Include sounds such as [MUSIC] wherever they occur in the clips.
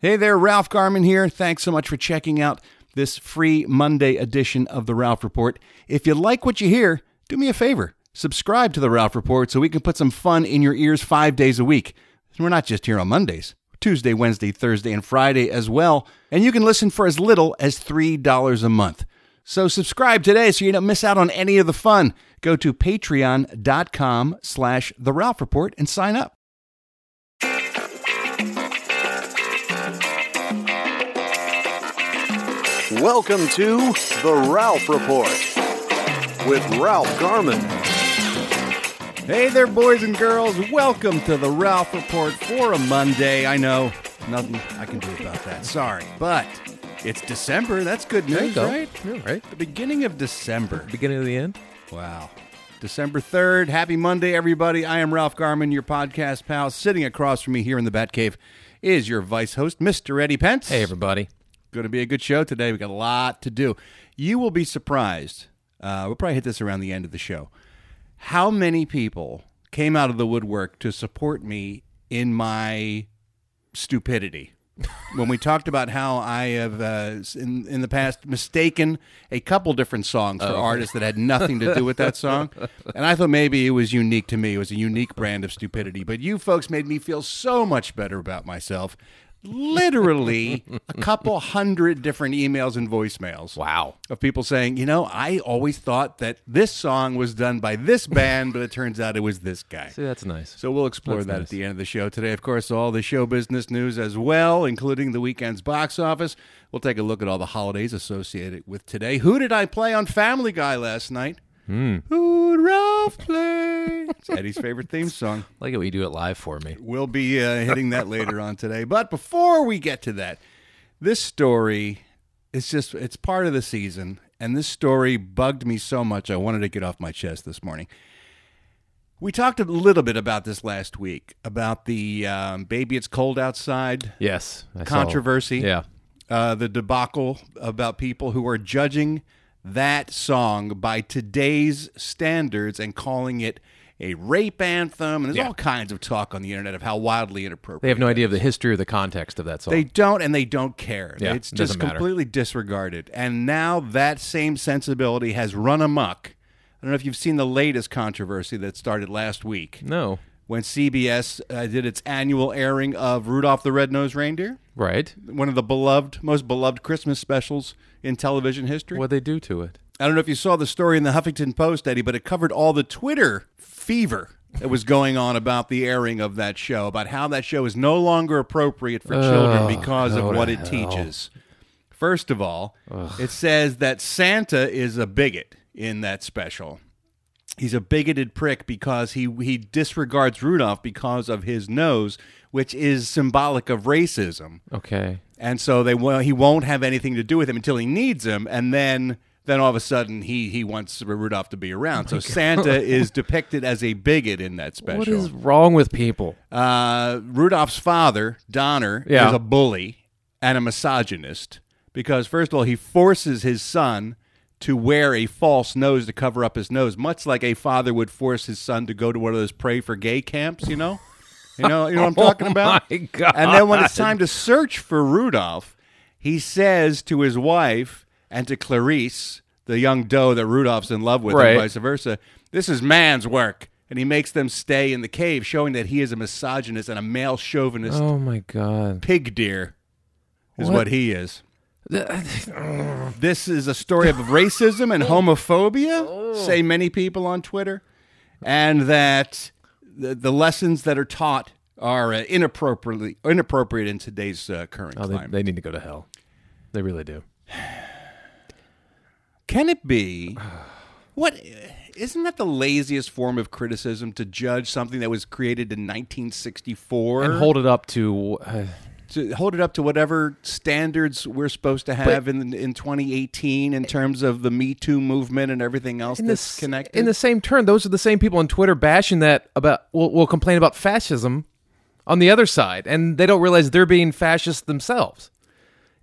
Hey there, Ralph Garman here. Thanks so much for checking out this free Monday edition of the Ralph Report. If you like what you hear, do me a favor. Subscribe to the Ralph Report so we can put some fun in your ears five days a week. And we're not just here on Mondays. Tuesday, Wednesday, Thursday, and Friday as well. And you can listen for as little as $3 a month. So subscribe today so you don't miss out on any of the fun. Go to patreon.com slash the Ralph Report and sign up. Welcome to The Ralph Report with Ralph Garman. Hey there, boys and girls. Welcome to the Ralph Report for a Monday. I know nothing I can do about that. Sorry. But it's December. That's good There you news, go. right? Yeah, right. The beginning of December. Beginning of the end. Wow. December 3rd. Happy Monday, everybody. I am Ralph Garman, your podcast pal. Sitting across from me here in the Batcave is your vice host, Mr. Eddie Pence. Hey, everybody. Going to be a good show today. We got a lot to do. You will be surprised. Uh, we'll probably hit this around the end of the show. How many people came out of the woodwork to support me in my stupidity? [LAUGHS] when we talked about how I have uh, in in the past mistaken a couple different songs for artists that had nothing to do with that song, [LAUGHS] and I thought maybe it was unique to me. It was a unique brand of stupidity. But you folks made me feel so much better about myself. Literally a couple hundred different emails and voicemails Wow. of people saying, you know, I always thought that this song was done by this band, but it turns out it was this guy. See, that's nice. So we'll explore That's that at the end of the show today. Of course, all the show business news as well, including the weekend's box office. We'll take a look at all the holidays associated with today. Who did I play on Family Guy last night? Hmm. Who'd Ralph play? It's [LAUGHS] Eddie's favorite theme song. like it when you do it live for me. We'll be uh, hitting that later on today. But before we get to that, this story is just, it's part of the season. And this story bugged me so much, I wanted to get off my chest this morning. We talked a little bit about this last week about the um, Baby It's Cold Outside Yes. I saw- controversy. Yeah. Uh, the debacle about people who are judging that song by today's standards and calling it a rape anthem. And there's Yeah. all kinds of talk on the internet of how wildly inappropriate. They have no idea of the history or the context of that song. They don't, and they don't care. Yeah, it's just completely disregarded. And now that same sensibility has run amok. I don't know if you've seen the latest controversy that started last week no. when CBS uh, did its annual airing of Rudolph the Red-Nosed Reindeer, Right. one of the beloved, most beloved Christmas specials in television history. What they do to it? I don't know if you saw the story in the Huffington Post, Eddie, but it covered all the Twitter fever that was going on about the airing of that show, about how that show is no longer appropriate for children Oh, because of what it hell. teaches. First of all, it says that Santa is a bigot in that special. He's a bigoted prick because he he disregards Rudolph because of his nose, which is symbolic of racism Okay. and so they well, he won't have anything to do with him until he needs him, and then then all of a sudden he he wants Rudolph to be around. so Santa [LAUGHS] is depicted as a bigot in that special. What is wrong with people? uh, Rudolph's father, Donner, Yeah. is a bully and a misogynist because first of all he forces his son to wear a false nose to cover up his nose, much like a father would force his son to go to one of those pray for gay camps. You know, you know, you know what I'm [LAUGHS] talking about. my God. And then when it's time to search for Rudolph, he says to his wife and to Clarice, the young doe that Rudolph's in love with, Right. and vice versa, this is man's work. And he makes them stay in the cave, showing that he is a misogynist and a male chauvinist Oh my God. pig deer, is what, What? he is. [LAUGHS] This is a story of racism and homophobia, say many people on Twitter, and that the, the lessons that are taught are uh, inappropriately inappropriate in today's uh, current Oh, they, climate. they need to go to hell. They really do. Can it be? [SIGHS] What isn't that the laziest form of criticism to judge something that was created in 1964 And hold it up to. Uh, to hold it up to whatever standards we're supposed to have in in 2018 in terms of the Me Too movement and everything else that's the, connected? in the same turn, those are the same people on Twitter bashing that about will will complain about fascism on the other side, and they don't realize they're being fascist themselves.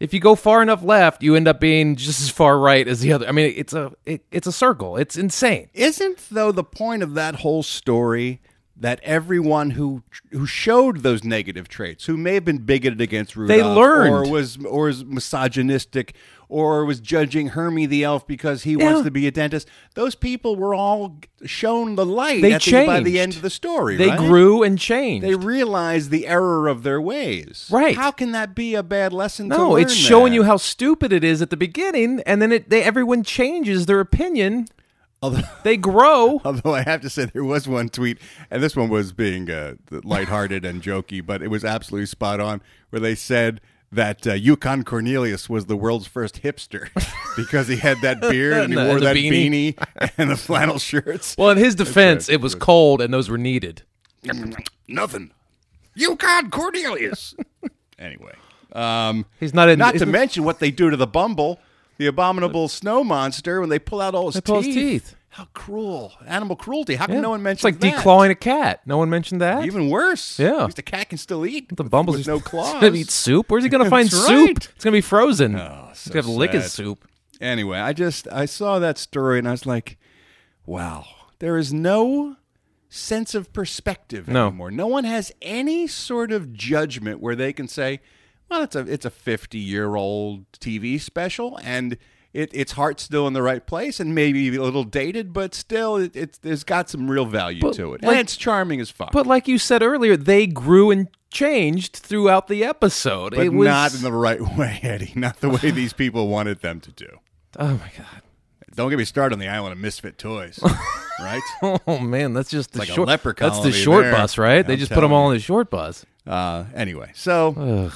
If you go far enough left, you end up being just as far right as the other. I mean, it's a it, it's a circle. It's insane. Isn't though the point of that whole story that everyone who who showed those negative traits, who may have been bigoted against Rudolph, learned. or was or was misogynistic, or was judging Hermie the elf because he wants to be a dentist, those people were all shown the light They at the, by the end of the story. They right? grew and changed. They realized the error of their ways. Right. How can that be a bad lesson? to no, it's showing that? you how stupid it is at the beginning, and then it they, everyone changes their opinion. Although, [LAUGHS] They grow. [LAUGHS] although I have to say there was one tweet, and this one was being uh, lighthearted and jokey, but it was absolutely spot on, where they said that uh, Yukon Cornelius was the world's first hipster [LAUGHS] because he had that beard and he And wore and that beanie. beanie. and the flannel shirts. Well, in his defense, right. it was cold and those were needed. Nothing. Yukon Cornelius. anyway, um, He's not in. not to mention what they do to the Bumble, the abominable snow monster, when they pull out all his They pull his teeth. teeth. How cruel! Animal cruelty. How Yeah. no one It's like that? declawing a cat. No one mentioned that. Even worse. Yeah. At least a cat can still eat. the with- Bumble's with no [LAUGHS] he's claws. gonna eat soup. Where's he gonna [LAUGHS] find That's soup? right. It's gonna be frozen. Oh, He's gonna have to lick his soup. Anyway, I just I saw that story and I was like, wow, there is no sense of perspective No. anymore. No one has any sort of judgment where they can say, well, it's a it's a 50-year-old TV special and it, its heart's still in the right place and maybe a little dated, but still it, it's there's got some real value But, to it. like- and it's charming as fuck. But like you said earlier, they grew and changed throughout the episode. but it was not in the right [LAUGHS] way, Eddie. Not the way these people wanted them to do. [LAUGHS] oh my god. Don't get me started on the island of misfit toys, [LAUGHS] right? Oh man, that's just the like a short. that's the short there. bus, right? they I'm just put them all you. in the short bus. Uh, anyway, so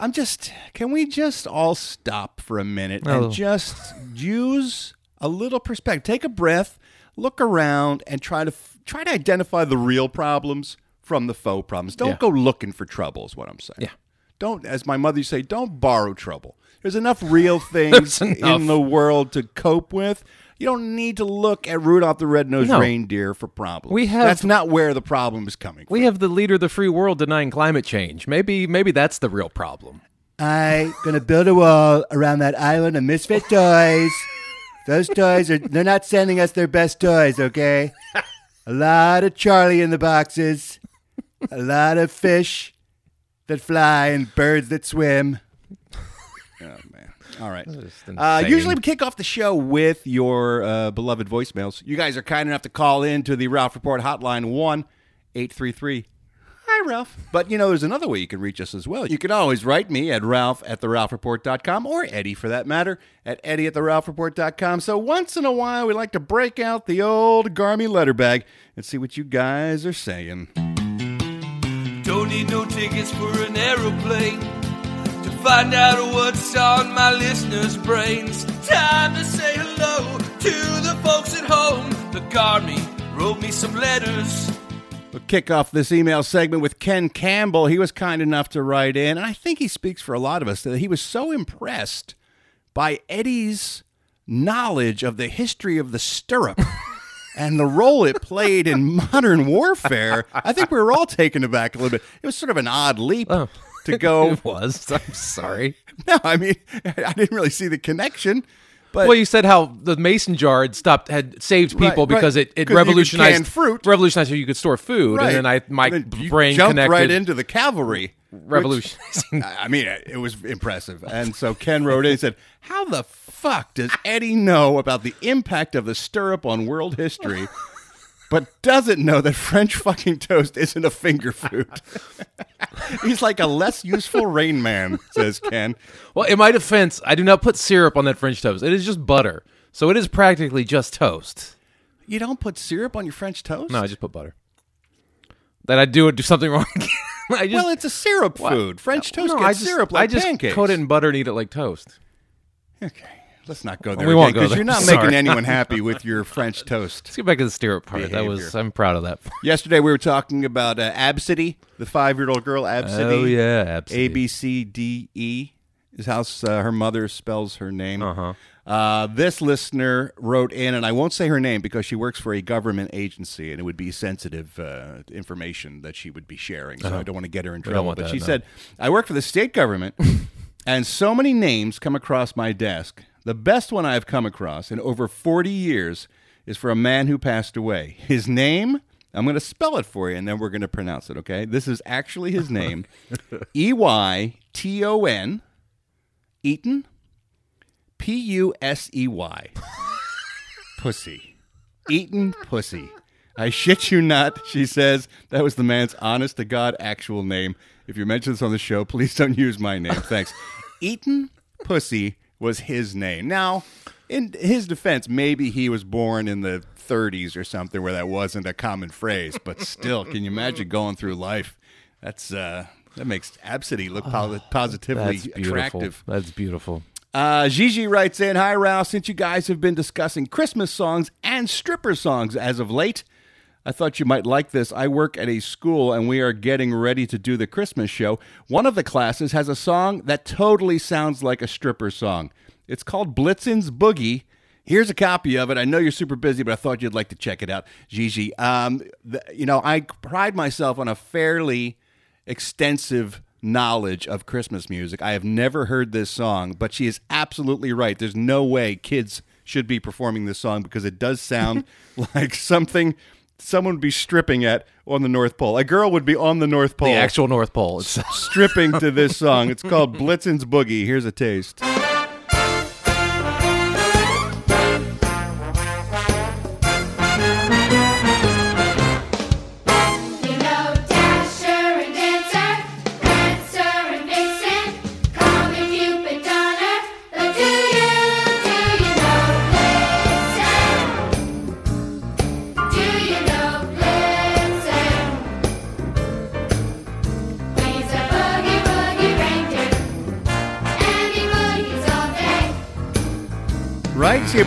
I'm just. Can we just all stop for a minute Oh. and just use a little perspective? Take a breath, look around, and try to f- try to identify the real problems from the faux problems. Don't Yeah. go looking for trouble. Is what I'm saying. Yeah. Don't, as my mother used to say, don't borrow trouble. There's enough real [LAUGHS] things enough. in the world to cope with. You don't need to look at Rudolph the Red-Nosed No. Reindeer for problems. We have- That's not where the problem is coming from. We have the leader of the free world denying climate change. Maybe maybe that's the real problem. I'm gonna build a wall around that island of misfit toys. Those toys are they're not sending us their best toys, okay? A lot of Charlie in the boxes. A lot of fish that fly and birds that swim. Oh man! All right. Uh, usually we kick off the show with your uh, beloved voicemails. You guys are kind enough to call in to the Ralph Report hotline one eight three three. Hi, Ralph. But you know, there's another way you can reach us as well. You can always write me at ralph at theralphreport.com or Eddie for that matter at eddie at theralphreport.com. So once in a while, we like to break out the old Garmy letter bag and see what you guys are saying. Don't need no tickets for an aeroplane to find out what's on my listeners' brains. Time to say hello to the folks at home. The Garmy wrote me some letters. We'll kick off this email segment with Ken Campbell. He was kind enough to write in, and I think he speaks for a lot of us that he was so impressed by Eddie's knowledge of the history of the stirrup [LAUGHS] and the role it played in modern warfare. I think we were all taken aback a little bit. It was sort of an odd leap oh. To [LAUGHS] go. It was. [LAUGHS] I'm sorry. [LAUGHS] No, I mean, I didn't really see the connection. But Well, you said how the mason jar had stopped had saved people Right, right. because it, 'Cause it could revolutionized fruit. revolutionized how you could store food, Right. and then I my then brain jumped connected right into the cavalry. which- I mean, it was impressive. And so Ken wrote in and said, How the fuck does Eddie know about the impact of the stirrup on world history, but doesn't know that French fucking toast isn't a finger food? [LAUGHS] He's like a less useful rain man, says Ken. well, in my defense, I do not put syrup on that French toast. It is just butter, so it is practically just toast. You don't put syrup on your French toast? No, I just put butter. Then I do do something wrong. [LAUGHS] I just, well, it's a syrup food. French toast no, gets I just, syrup like I just pancakes. coat it in butter and eat it like toast. Okay, let's not go there. We won't go because you're not [LAUGHS] Sorry. making anyone happy with your French [LAUGHS] toast. Let's get back to the syrup part. That was I'm proud of that. Yesterday we were talking about uh, Absidy, the five-year-old girl Absidy. Oh yeah, A absolutely. B C D E is how uh, her mother spells her name. Uh-huh. Uh, this listener wrote in, and I won't say her name because she works for a government agency, and it would be sensitive uh, information that she would be sharing. So I don't want to get her in trouble. But that, she no. said, "I work for the state government, [LAUGHS] and so many names come across my desk. The best one I've come across in over forty years is for a man who passed away. His name." I'm going to spell it for you, and then we're going to pronounce it. Okay, this is actually his name, [LAUGHS] E Y T O N, Eaton, P U S E Y, pussy, Eaton pussy. I shit you not. She says that was the man's honest to God actual name. If you mention this on the show, please don't use my name. Thanks. [LAUGHS] Eaton pussy was his name. Now, in his defense, maybe he was born in the 30s or something where that wasn't a common phrase, but still, can you imagine going through life? That's uh, that makes Absidy look po- positively That's beautiful. attractive. That's beautiful. Uh, Gigi writes in, Hi, Ralph. Since you guys have been discussing Christmas songs and stripper songs as of late, I thought you might like this. I work at a school and we are getting ready to do the Christmas show. One of the classes has a song that totally sounds like a stripper song. It's called Blitzen's Boogie. Here's a copy of it. I know you're super busy, but I thought you'd like to check it out, Gigi. Um, the, you know, I pride myself on a fairly extensive knowledge of Christmas music. I have never heard this song, but she is absolutely right. There's no way kids should be performing this song because it does sound [LAUGHS] like something someone would be stripping at on the North Pole. A girl would be on the North Pole The actual North Pole. [LAUGHS] It's, stripping to this song. It's called Blitzen's Boogie. Here's a taste.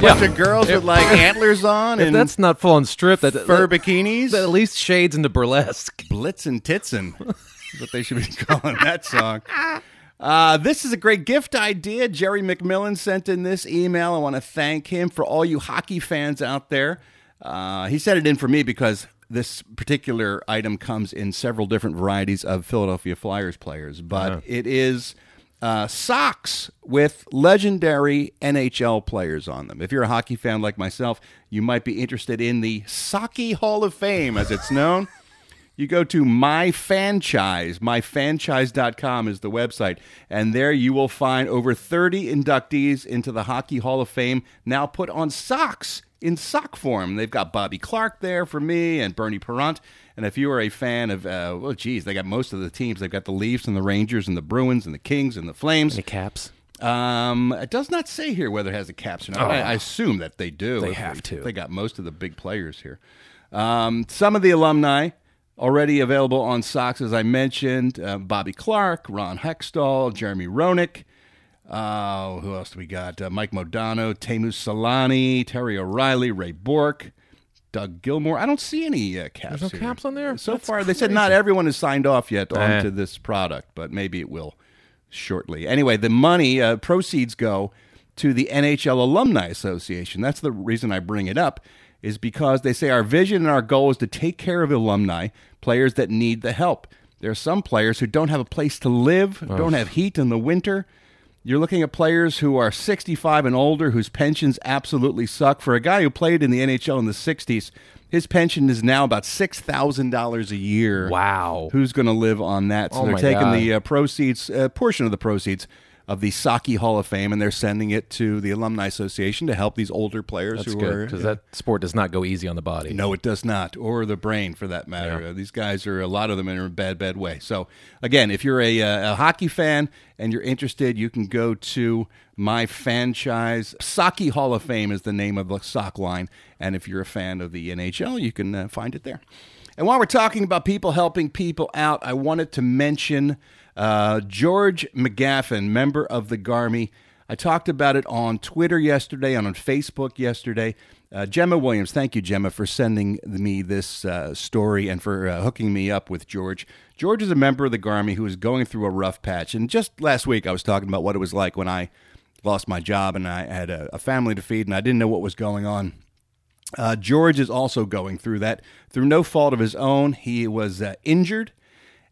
Bunch of girls with like [LAUGHS] antlers on if and that's not full on strip, that fur bikinis. that at least shades into burlesque. Blitzen Titsin. [LAUGHS] is what they should be calling that song. Uh, this is a great gift idea. Jerry McMillan sent in this email. I want to thank him for all you hockey fans out there. Uh, he sent it in for me because this particular item comes in several different varieties of Philadelphia Flyers players, but it is uh, socks with legendary NHL players on them. If you're a hockey fan like myself, you might be interested in the Socky Hall of Fame, as it's known. [LAUGHS] You go to my myfanchise, myfanchise.com is the website, and there you will find over 30 inductees into the Hockey Hall of Fame now put on socks in sock form. They've got Bobby Clarke there for me and Bernie Parent. And if you are a fan of, uh, well, geez, they got most of the teams. They've got the Leafs and the Rangers and the Bruins and the Kings and the Flames. Any caps? Um, it does not say here whether it has a caps or not. I, I assume that they do. They have to. They got most of the big players here. Um, some of the alumni already available on socks, as I mentioned: uh, Bobby Clarke, Ron Hextall, Jeremy Roenick. Uh, who else do we got? Uh, Mike Modano, Teemu Selanne, Terry O'Reilly, Ray Bourque, Doug Gilmour. I don't see any uh, caps. There's no here. caps on there? So That's far, they said not everyone has signed off yet Eh. onto this product, but maybe it will shortly. Anyway, the money uh, proceeds go to the NHL Alumni Association. That's the reason I bring it up, is because they say our vision and our goal is to take care of alumni, players that need the help. There are some players who don't have a place to live, don't have heat in the winter. You're looking at players who are 65 and older whose pensions absolutely suck. For a guy who played in the NHL in the 60s, his pension is now about $6,000 a year. Wow. Who's going to live on that? So Oh they're taking God. the uh, proceeds, uh, portion of the proceeds of the Saki Hall of Fame, and they're sending it to the Alumni Association to help these older players That's who good are. because that sport does not go easy on the body. No, it does not, or the brain for that matter. Yeah. Uh, these guys are a lot of them in a bad, bad way. So, again, if you're a, uh, a hockey fan and you're interested, you can go to my franchise. Saki Hall of Fame is the name of the sock line, and if you're a fan of the NHL, you can uh, find it there. And while we're talking about people helping people out, I wanted to mention uh, George McGaffin, member of the Garmy. I talked about it on Twitter yesterday and on Facebook yesterday. Uh, Gemma Williams, thank you, Gemma, for sending me this uh, story and for uh, hooking me up with George. George is a member of the Garmy who is going through a rough patch. And just last week, I was talking about what it was like when I lost my job and I had a, a family to feed and I didn't know what was going on. Uh, George is also going through that through no fault of his own. He was uh, injured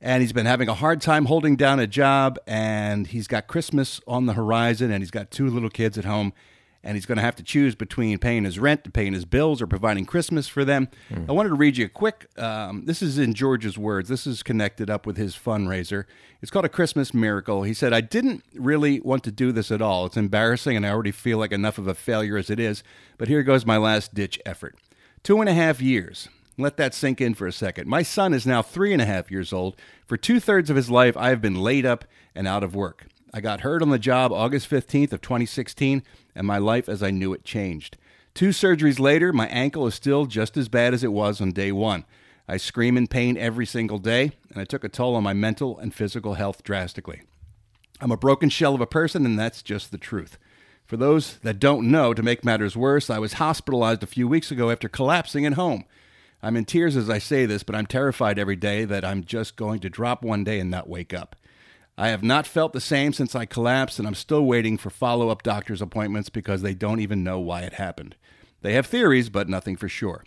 and he's been having a hard time holding down a job and he's got Christmas on the horizon and he's got two little kids at home and he's going to have to choose between paying his rent, paying his bills, or providing Christmas for them. I wanted to read you a quick. Um, this is in George's words. This is connected up with his fundraiser. It's called a Christmas Miracle. He said, "I didn't really want to do this at all. It's embarrassing, and I already feel like enough of a failure as it is. But here goes my last ditch effort. Two and a half years." Let that sink in for a second. My son is now three and a half years old. For two thirds of his life, I have been laid up and out of work. I got hurt on the job August 15th of 2016, and my life as I knew it changed. Two surgeries later, my ankle is still just as bad as it was on day one. I scream in pain every single day, and it took a toll on my mental and physical health drastically. I'm a broken shell of a person, and that's just the truth. For those that don't know, to make matters worse, I was hospitalized a few weeks ago after collapsing at home. I'm in tears as I say this, but I'm terrified every day that I'm just going to drop one day and not wake up. I have not felt the same since I collapsed, and I'm still waiting for follow up doctor's appointments because they don't even know why it happened. They have theories, but nothing for sure.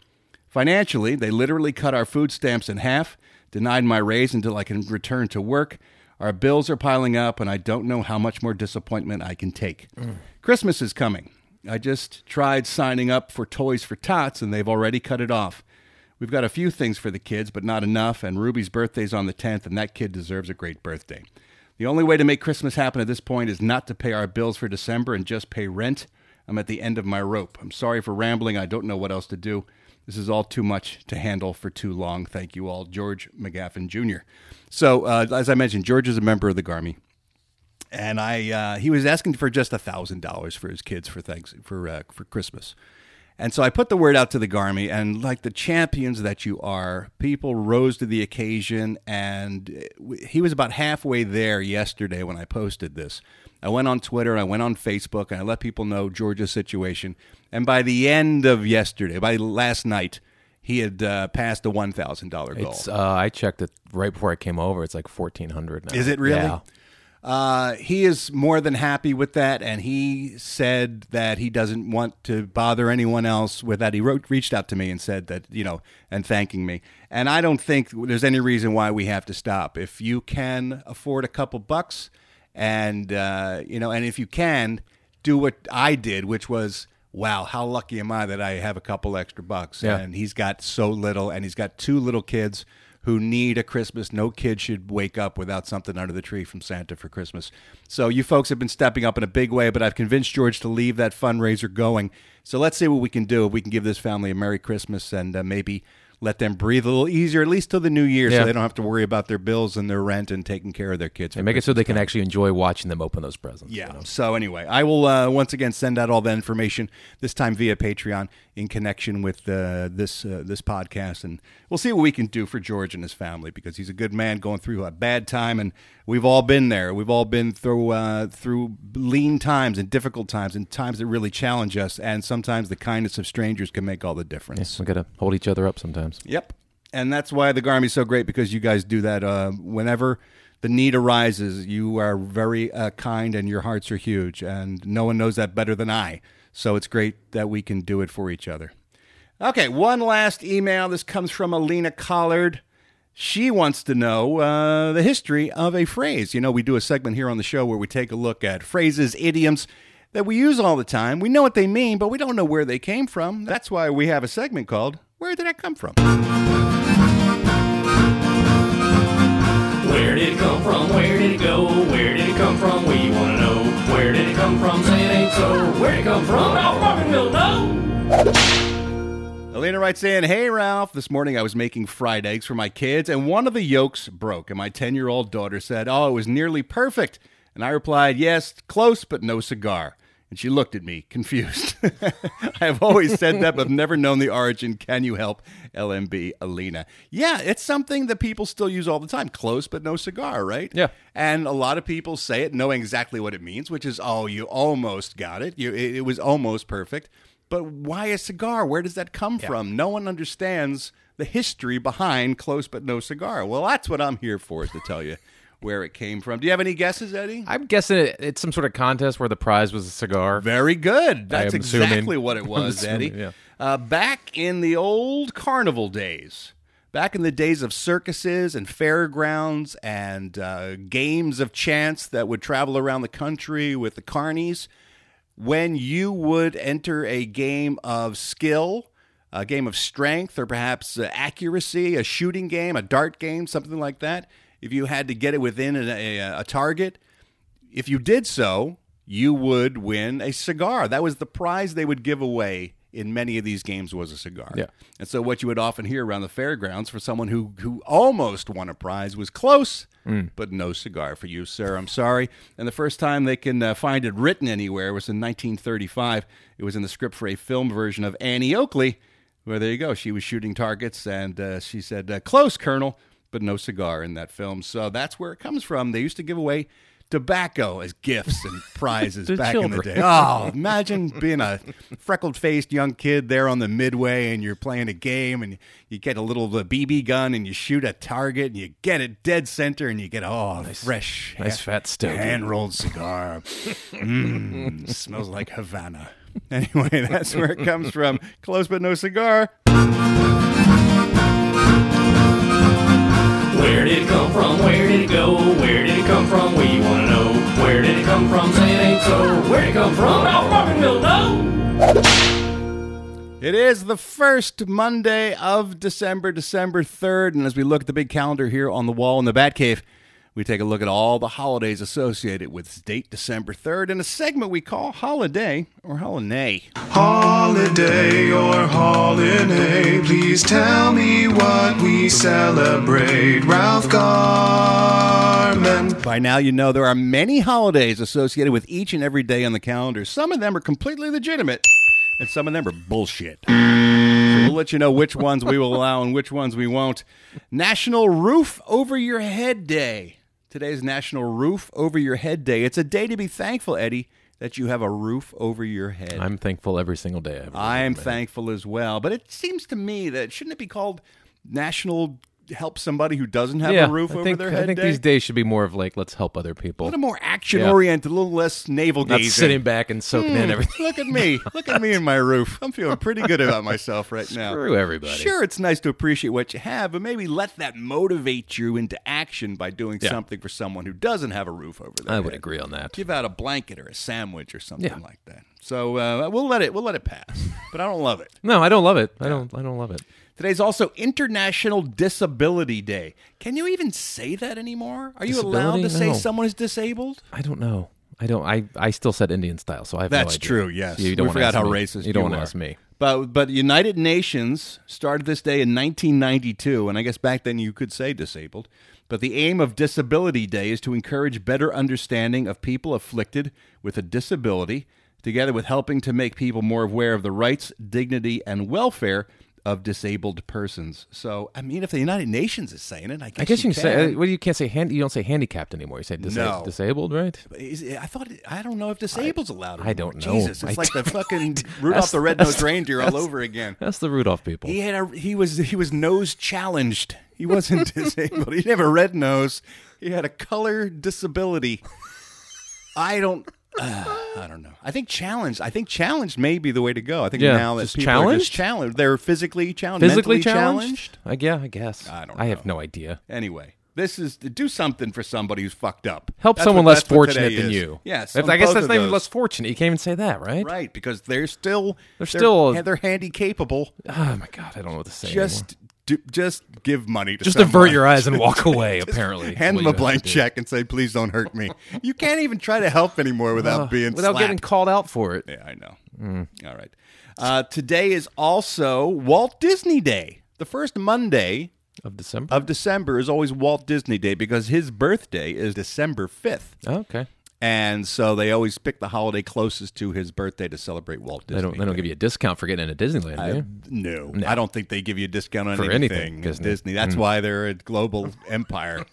Financially, they literally cut our food stamps in half, denied my raise until I can return to work. Our bills are piling up, and I don't know how much more disappointment I can take. Mm. Christmas is coming. I just tried signing up for Toys for Tots, and they've already cut it off. We've got a few things for the kids, but not enough, and Ruby's birthday's on the 10th, and that kid deserves a great birthday. The only way to make Christmas happen at this point is not to pay our bills for December and just pay rent. I'm at the end of my rope. I'm sorry for rambling. I don't know what else to do. This is all too much to handle for too long. Thank you all. George McGaffin Jr. So, uh, as I mentioned, George is a member of the Garmy and I uh, he was asking for just a thousand dollars for his kids for thanks for uh, for Christmas, and so I put the word out to the Garmy, and like the champions that you are, people rose to the occasion, and he was about halfway there yesterday when I posted this. I went on Twitter, I went on Facebook, and I let people know Georgia's situation, and by the end of yesterday, by last night. He had uh, passed the one thousand dollar goal. It's uh, I checked it right before I came over. It's like fourteen hundred now. Is it really? Yeah. Uh, he is more than happy with that, and he said that he doesn't want to bother anyone else with that. He wrote, reached out to me and said that you know, and thanking me. And I don't think there's any reason why we have to stop. If you can afford a couple bucks, and uh, you know, and if you can do what I did, which was. Wow, how lucky am I that I have a couple extra bucks? Yeah. And he's got so little, and he's got two little kids who need a Christmas. No kid should wake up without something under the tree from Santa for Christmas. So you folks have been stepping up in a big way, but I've convinced George to leave that fundraiser going. So let's see what we can do. If we can give this family a Merry Christmas and uh, maybe let them breathe a little easier, at least till the new year, Yeah. so they don't have to worry about their bills and their rent and taking care of their kids. And make it so Christmas they can time. actually enjoy watching them open those presents. Yeah. you know? So anyway, I will uh, once again send out all that information this time via Patreon in connection with uh, this uh, this podcast, and we'll see what we can do for George and his family because he's a good man going through a bad time, and we've all been there. We've all been through uh, through lean times and difficult times and times that really challenge us, and sometimes the kindness of strangers can make all the difference. We got to hold each other up sometimes. Yep. And that's why the Garmy's so great because you guys do that uh, whenever the need arises. You are very uh, kind and your hearts are huge, and no one knows that better than I. So it's great that we can do it for each other. Okay, one last email. This comes from Alina Collard. She wants to know uh, the history of a phrase. You know, we do a segment here on the show where we take a look at phrases, idioms that we use all the time. We know what they mean, but we don't know where they came from. That's why we have a segment called Where Did That Come From? Where did it come from? Where did it go? Where did it come from? We wanna know. Where did it come from? Say it ain't so. Where did it come from? I fucking will know. Alina writes in, Hey Ralph, this morning I was making fried eggs for my kids, and one of the yolks broke, and my 10 year old daughter said, Oh, it was nearly perfect. And I replied, Yes, close, but no cigar. And she looked at me, confused. [LAUGHS] I have always said that, but I've never known the origin. Can you help? LMB Alina. Yeah, it's something that people still use all the time. Close, but no cigar, right? Yeah. And a lot of people say it knowing exactly what it means, which is, oh, you almost got it. You, it, it was almost perfect. But why a cigar? Where does that come from? No one understands the history behind close but no cigar. Well, that's what I'm here for, is to tell you where it came from. Do you have any guesses, Eddie? I'm guessing it, it's some sort of contest where the prize was a cigar. Very good. That's am assuming. exactly what it [LAUGHS] was, assuming, Eddie. yeah. Uh, back in the old carnival days, back in the days of circuses and fairgrounds and uh, games of chance that would travel around the country with the carnies, when you would enter a game of skill, a game of strength, or perhaps uh, accuracy, a shooting game, a dart game, something like that. If you had to get it within a, a, a target, if you did so, you would win a cigar. That was the prize they would give away in many of these games was a cigar. Yeah. And so what you would often hear around the fairgrounds for someone who who almost won a prize was close, but no cigar for you, sir. I'm sorry. And the first time they can uh, find it written anywhere was in 1935. It was in the script for a film version of Annie Oakley, where there you go. She was shooting targets, and uh, she said, uh, "Close, Colonel." But no cigar in that film, so that's where it comes from. They used to give away tobacco as gifts and [LAUGHS] prizes back in the day. Oh, imagine being a freckled faced young kid there on the midway and you're playing a game and you get a little BB gun and you shoot a target and you get it dead center and you get, oh, fresh, nice fat stogie. hand rolled cigar. [LAUGHS] Mmm, smells like Havana. Anyway, that's where it comes from. Close but no cigar. Where did it come from? Where did it go? Where did it come from? We wanna know. Where did it come from? Say it ain't so. Where did it come from? Now fucking will know. It is the first Monday of December, December 3rd. And as we look at the big calendar here on the wall in the Batcave, we take a look at all the holidays associated with this date, December 3rd, in a segment we call Holiday or Holiday. Holiday or holiday, please tell me what we celebrate. Ralph Garman. By now, you know there are many holidays associated with each and every day on the calendar. Some of them are completely legitimate, and some of them are bullshit. So we'll let you know which ones we will allow and which ones we won't. National Roof Over Your Head Day. Today's National Roof Over Your Head Day. It's a day to be thankful, Eddie, that you have a roof over your head. I'm thankful every single day. I am thankful as well. But it seems to me that shouldn't it be called National Help Somebody Who Doesn't Have yeah, a Roof I over think, their head. I think Day? these days should be more of like let's help other people. a little more action oriented, a little less navel gazing. Not sitting back and soaking in everything. Look at me. Look at me and my roof. I'm feeling pretty good about [LAUGHS] myself right now. Screw everybody. Sure, it's nice to appreciate what you have, but maybe let that motivate you into action by doing Yeah. something for someone who doesn't have a roof over their head. I head. would agree on that. Give out a blanket or a sandwich or something like that. So uh, we'll let it we'll let it pass. But I don't love it. No, I don't love it. I don't. I don't love it. Today's also International Disability Day. Can you even say that anymore? Are you allowed to Disability? say No. someone is disabled? I don't know. I don't. I, I still said Indian style, so I have no That's idea. true. Yes, You don't we forgot ask how me. racist You don't want to ask me. But but United Nations started this day in 1992, and I guess back then you could say disabled. But the aim of Disability Day is to encourage better understanding of people afflicted with a disability, together with helping to make people more aware of the rights, dignity, and welfare of disabled persons. So, I mean, if the United Nations is saying it, I guess, I guess you can say. Uh, well, you can't say hand. You don't say handicapped anymore. You say No. disabled, right? It- I thought I don't know if disabled's allowed. I don't know. Jesus, it's I like the fucking [LAUGHS] Rudolph the Red-Nosed Reindeer all over again. That's the Rudolph people. He had a he was he was nose challenged. He wasn't [LAUGHS] disabled. He didn't have a red nose. He had a color disability. I don't. Uh, [SIGHS] I don't know. I think challenged. I think challenged may be the way to go. I think Yeah, now that just people are challenged? just challenged, they're physically challenged, Physically mentally challenged? I, yeah, I guess. I don't I have no idea. Anyway, this is to do something for somebody who's fucked up. Help That's someone what- less that's what today fortunate than is. you. Yes, If- I guess that's not even less fortunate. You can't even say that, right? Right, because they're still They're still- they're handy capable. Oh my god, I don't know what to say. Just do, just give money to Just someone. avert your eyes and walk [LAUGHS] away, apparently, hand them a blank check and say, "Please don't hurt me." You can't even try to help anymore without anymore. being without getting called out for it. Yeah, I know. Mm. All right. Uh, today is also Walt Disney Day. The first Monday Of December. of December is always Walt Disney Day because his birthday is December fifth. Oh, okay. And so they always pick the holiday closest to his birthday to celebrate Walt Disney. They don't. They don't give you a discount for getting into Disneyland, do you? No, I don't think they give you a discount on For anything. anything, Disney. Disney. That's Mm. why they're a global [LAUGHS] empire.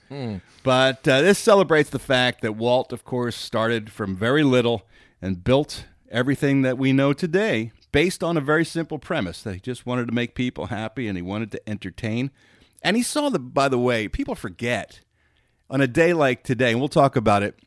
But uh, this celebrates the fact that Walt, of course, started from very little and built everything that we know today based on a very simple premise that he just wanted to make people happy and he wanted to entertain. And he saw the, by the way, people forget on a day like today, and we'll talk about it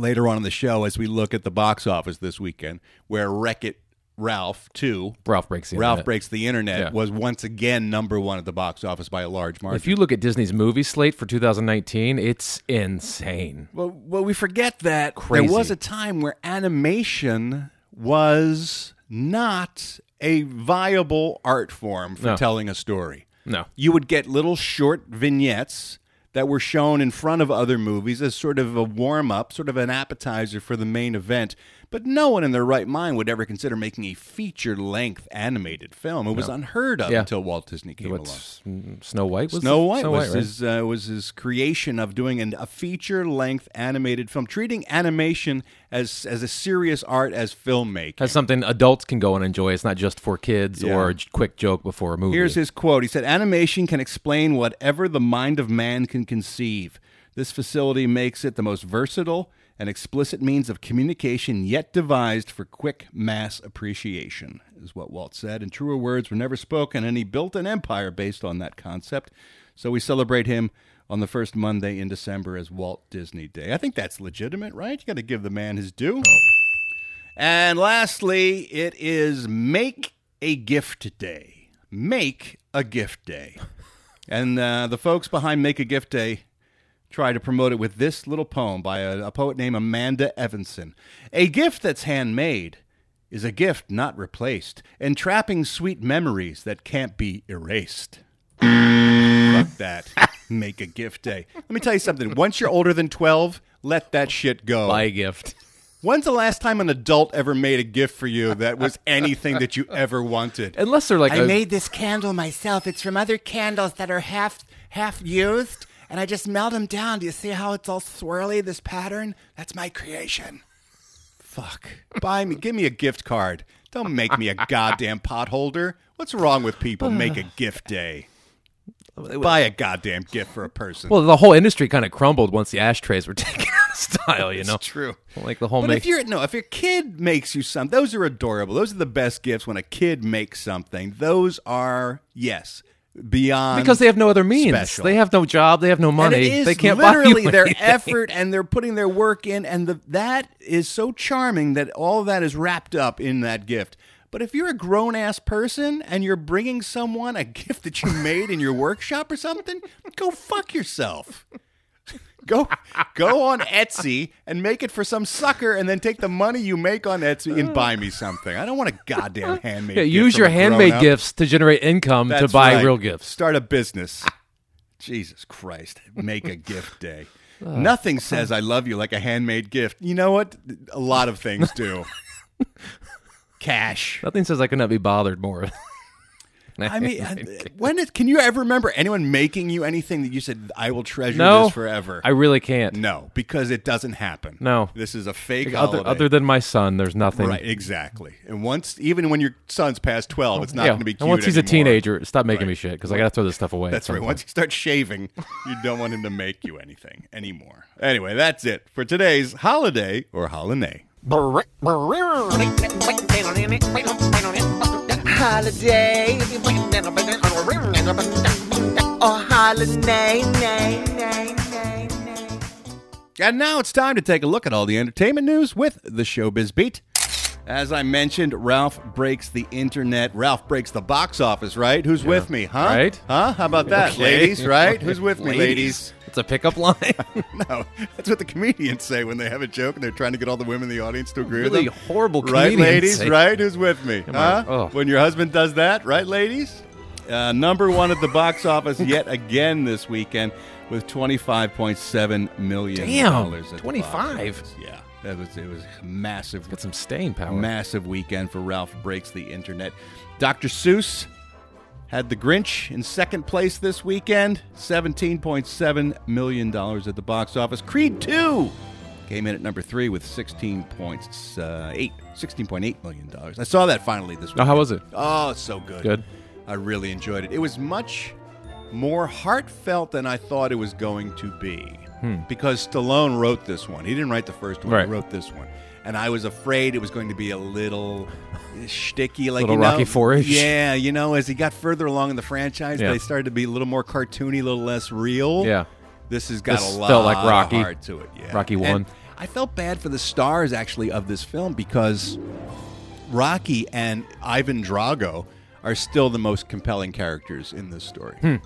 later on in the show as we look at the box office this weekend, where Wreck It Ralph 2 Ralph breaks the Ralph internet. Breaks the Internet Yeah. was once again number one at the box office by a large margin. If you look at Disney's movie slate for 2019, it's insane. well, well, we forget that Crazy. there was a time where animation was not a viable art form for No. telling a story. No. You would get little short vignettes that were shown in front of other movies as sort of a warm up, sort of an appetizer for the main event. But no one in their right mind would ever consider making a feature length animated film. It was unheard of Yeah. until Walt Disney came along. What's mm, Snow White? Was Snow? White Snow was his uh, was his creation of doing an, a feature length animated film, treating animation as as a serious art as filmmaking. Has something adults can go and enjoy. It's not just for kids Yeah. or a quick joke before a movie. Here's his quote. He said, Animation can explain whatever the mind of man can conceive. This facility makes it the most versatile and explicit means of communication yet devised for quick mass appreciation, is what Walt said. And truer words were never spoken, and he built an empire based on that concept. So we celebrate him on the first Monday in December as Walt Disney Day. I think that's legitimate, right? You got to give the man his due. And lastly, it is Make a Gift Day. Make a Gift Day. And uh, the folks behind Make a Gift Day try to promote it with this little poem by a, a poet named Amanda Evanson. A gift that's handmade is a gift not replaced, entrapping sweet memories that can't be erased. Fuck that. [LAUGHS] Make a gift day. Let me tell you something. Once you're older than 12, let that shit go. buy a gift. When's the last time an adult ever made a gift for you that was anything that you ever wanted? Unless they're like I a- made this candle myself. It's from other candles that are half half used, and I just melt them down. Do you see how it's all swirly? This pattern? That's my creation. Fuck. Buy me, give me a gift card. Don't make me a [LAUGHS] goddamn potholder. What's wrong with people? Make a gift day. Buy a goddamn gift for a person. well, the whole industry kind of crumbled once the ashtrays were [LAUGHS] taken out of style. You know, It's true. Like the whole But make. if you're no, if your kid makes you something, those are adorable. Those are the best gifts when a kid makes something. Those are yes, beyond because they have no other means. special. They have no job. They have no money. they can't literally buy their anything. effort and they're putting their work in, and the, that is so charming that all that is wrapped up in that gift. But if you're a grown ass person and you're bringing someone a [LAUGHS] gift that you made in your workshop or something, go fuck yourself. Go go on Etsy and make it for some sucker, and then take the money you make on Etsy and buy me something. I don't want a goddamn handmade. Yeah, gift use your handmade grown-up. gifts to generate income to buy right. real gifts. Start a business. Jesus Christ. Make a gift day. Ah. Nothing says I love you like a handmade gift. You know what? A lot of things do. [LAUGHS] Cash. Nothing says I could not be bothered more. [LAUGHS] I mean, uh, when is, can you ever remember anyone making you anything that you said, I will treasure no, this forever? I really can't. no, because it doesn't happen. No. This is a fake Other, other than my son, there's nothing. Right, exactly. And once, even when your son's past 12, it's not yeah. going to be cute and once he's a teenager, stop making Right. me shit because I got to throw this stuff away. That's right. point. Once you start shaving, you don't want him to make you anything anymore. Anyway, that's it for today's holiday or holiday. Holiday. Or holiday, nay, nay, nay, nay. And now it's time to take a look at all the entertainment news with the Showbiz Beat. As I mentioned, Ralph breaks the internet. Ralph breaks the box office, right? Who's with me, huh? Right. Huh? How about that, Okay. ladies, right? Who's with me, [LAUGHS] ladies? It's a pickup line. [LAUGHS] No, that's what the comedians say when they have a joke and they're trying to get all the women in the audience to agree Really with them. horrible Right, ladies? say- Right? Who's with me? Huh? Oh. When your husband does that, right, ladies? Uh, number one at the box [LAUGHS] office yet again this weekend with twenty-five point seven million Damn, dollars. at the box 25? Yeah, that was it was massive. Got some staying power. Massive weekend for Ralph Breaks the Internet. Dr. Seuss had The Grinch in second place this weekend, $17.7 million at the box office. Creed 2 came in at number three with $16.8 $16.8 million. I saw that finally this week. Oh, how was it? Oh, it's so good. Good. I really enjoyed it. It was much more heartfelt than I thought it was going to be. Because Stallone wrote this one. He didn't write the first one. Hmm. Right. He wrote this one. And I was afraid it was going to be a little shticky, like Little you know, Rocky IV-ish. Yeah, you know, as he got further along in the franchise, Yeah. they started to be a little more cartoony, a little less real. Yeah. This has got This a lot felt like Rocky. of heart to it. Yeah. Rocky And one. I felt bad for the stars actually of this film because Rocky and Ivan Drago are still the most compelling characters in this story. Hmm.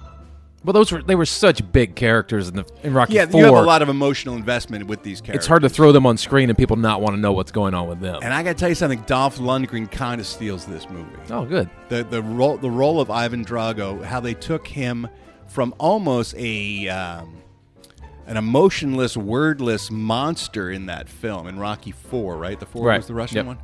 Well, those were they were such big characters in the in Rocky Yeah, Four. you have a lot of emotional investment with these characters. it's hard to throw them on screen and people not want to know what's going on with them. And I got to tell you something. Dolph Lundgren kind of steals this movie. oh, good. The the role the role of Ivan Drago, how they took him from almost a um, an emotionless, wordless monster in that film in Rocky Four, right? The four Right. was the Russian Yep. one.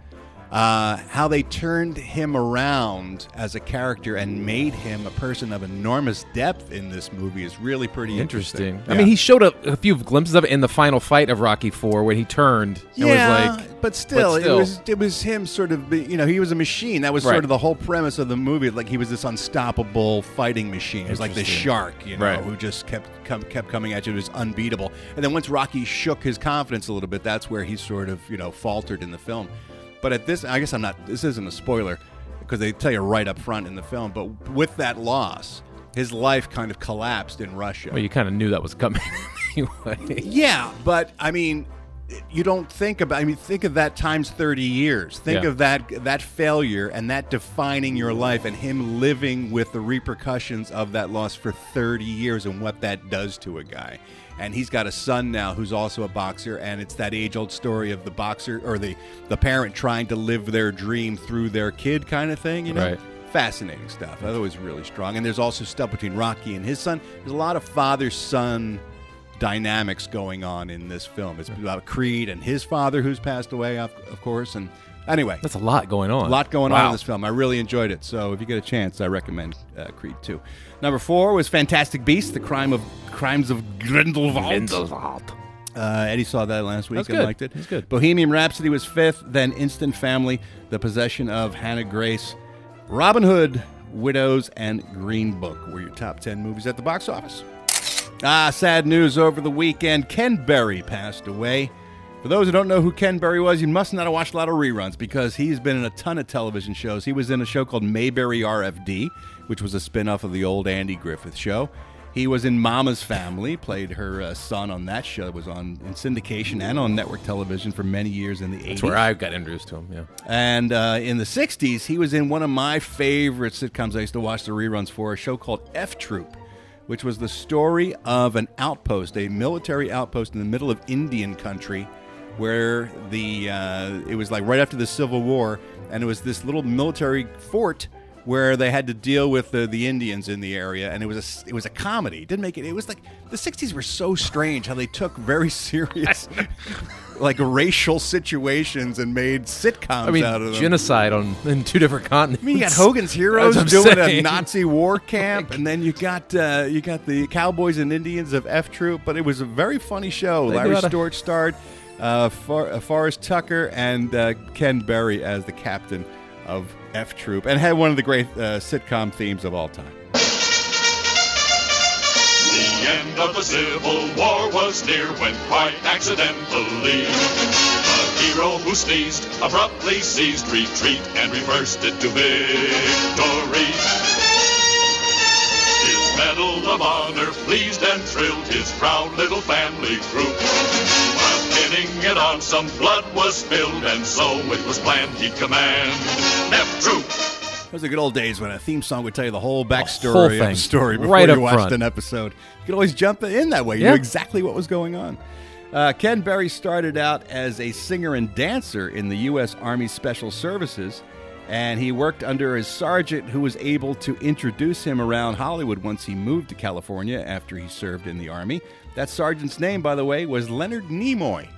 Uh, how they turned him around as a character and made him a person of enormous depth in this movie is really pretty interesting. Interesting. I mean, he showed a, a few glimpses of it in the final fight of Rocky Four when he turned yeah, was like, but still, but still. it was it was him sort of be- you know he was a machine. That was Right. sort of the whole premise of the movie. Like he was this unstoppable fighting machine. He was like the shark, you know, Right. who just kept come, kept coming at you. It was unbeatable. And then once Rocky shook his confidence a little bit, that's where he sort of you know faltered in the film. But at this, I guess I'm not. This isn't a spoiler because they tell you right up front in the film. But with that loss, his life kind of collapsed in Russia. well, you kind of knew that was coming [LAUGHS] anyway. Yeah, but I mean, you don't think about. I mean, think of that times thirty years. Think Yeah. of that that failure and that defining your life, and him living with the repercussions of that loss for thirty years and what that does to a guy. And he's got a son now who's also a boxer, and it's that age-old story of the boxer or the the parent trying to live their dream through their kid, kind of thing. You know, Right. fascinating stuff. That was really strong. And there's also stuff between Rocky and his son. There's a lot of father son dynamics going on in this film. It's about Creed and his father, who's passed away, of, of course. And anyway, That's a lot going on. a lot going on in this film. I really enjoyed it. So if you get a chance, I recommend uh, Creed 2. Number four was Fantastic Beasts: The Crime of Crimes of Grindelwald. Uh, Eddie saw that last week That's and good. liked it. That's good. Bohemian Rhapsody was fifth. Then Instant Family, The Possession of Hannah Grace, Robin Hood, Widows, and Green Book were your top ten movies at the box office. Ah, sad news over the weekend. Ken Berry passed away. For those who don't know who Ken Berry was, you must not have watched a lot of reruns because he's been in a ton of television shows. He was in a show called Mayberry RFD, which was a spin-off of the old Andy Griffith show. He was in Mama's Family, played her uh, son on that show. It was on in syndication and on network television for many years in the 80s. That's where I got introduced to him. Yeah. And uh, in the 60s, he was in one of my favorite sitcoms I used to watch the reruns for, a show called F Troop, which was the story of an outpost, a military outpost in the middle of Indian country, where the uh, it was like right after the Civil War, and it was this little military fort where they had to deal with the, the Indians in the area, and it was a it was a comedy. It didn't make it. It was like the '60s were so strange how they took very [LAUGHS] serious, [LAUGHS] like racial situations and made sitcoms I mean, out of them. genocide on in two different continents. I mean, you got Hogan's Heroes doing I'm a. [LAUGHS] Nazi war camp, and then you got uh, you got the Cowboys and Indians of F Troop. But it was a very funny show. They Larry Storch starred, uh, For- uh, Forrest Tucker, and uh, Ken Berry as the captain of F Troop, and had one of the great uh, sitcom themes of all time. The end of the Civil War was near when quite accidentally the hero who sneezed abruptly seized retreat and reversed it to victory. His medal of honor pleased and thrilled his proud little family group. While pinning it on, some blood was spilled, and so it was planned he'd command F Troop. Those are good old days when a theme song would tell you the whole backstory whole of thing. a story before Right you up watched front. an episode. You could always jump in that way. You Yeah. knew exactly what was going on. Uh, Ken Berry started out as a singer and dancer in the U.S. Army Special Services, and he worked under a sergeant who was able to introduce him around Hollywood once he moved to California after he served in the Army. That sergeant's name, by the way, was Leonard Nimoy.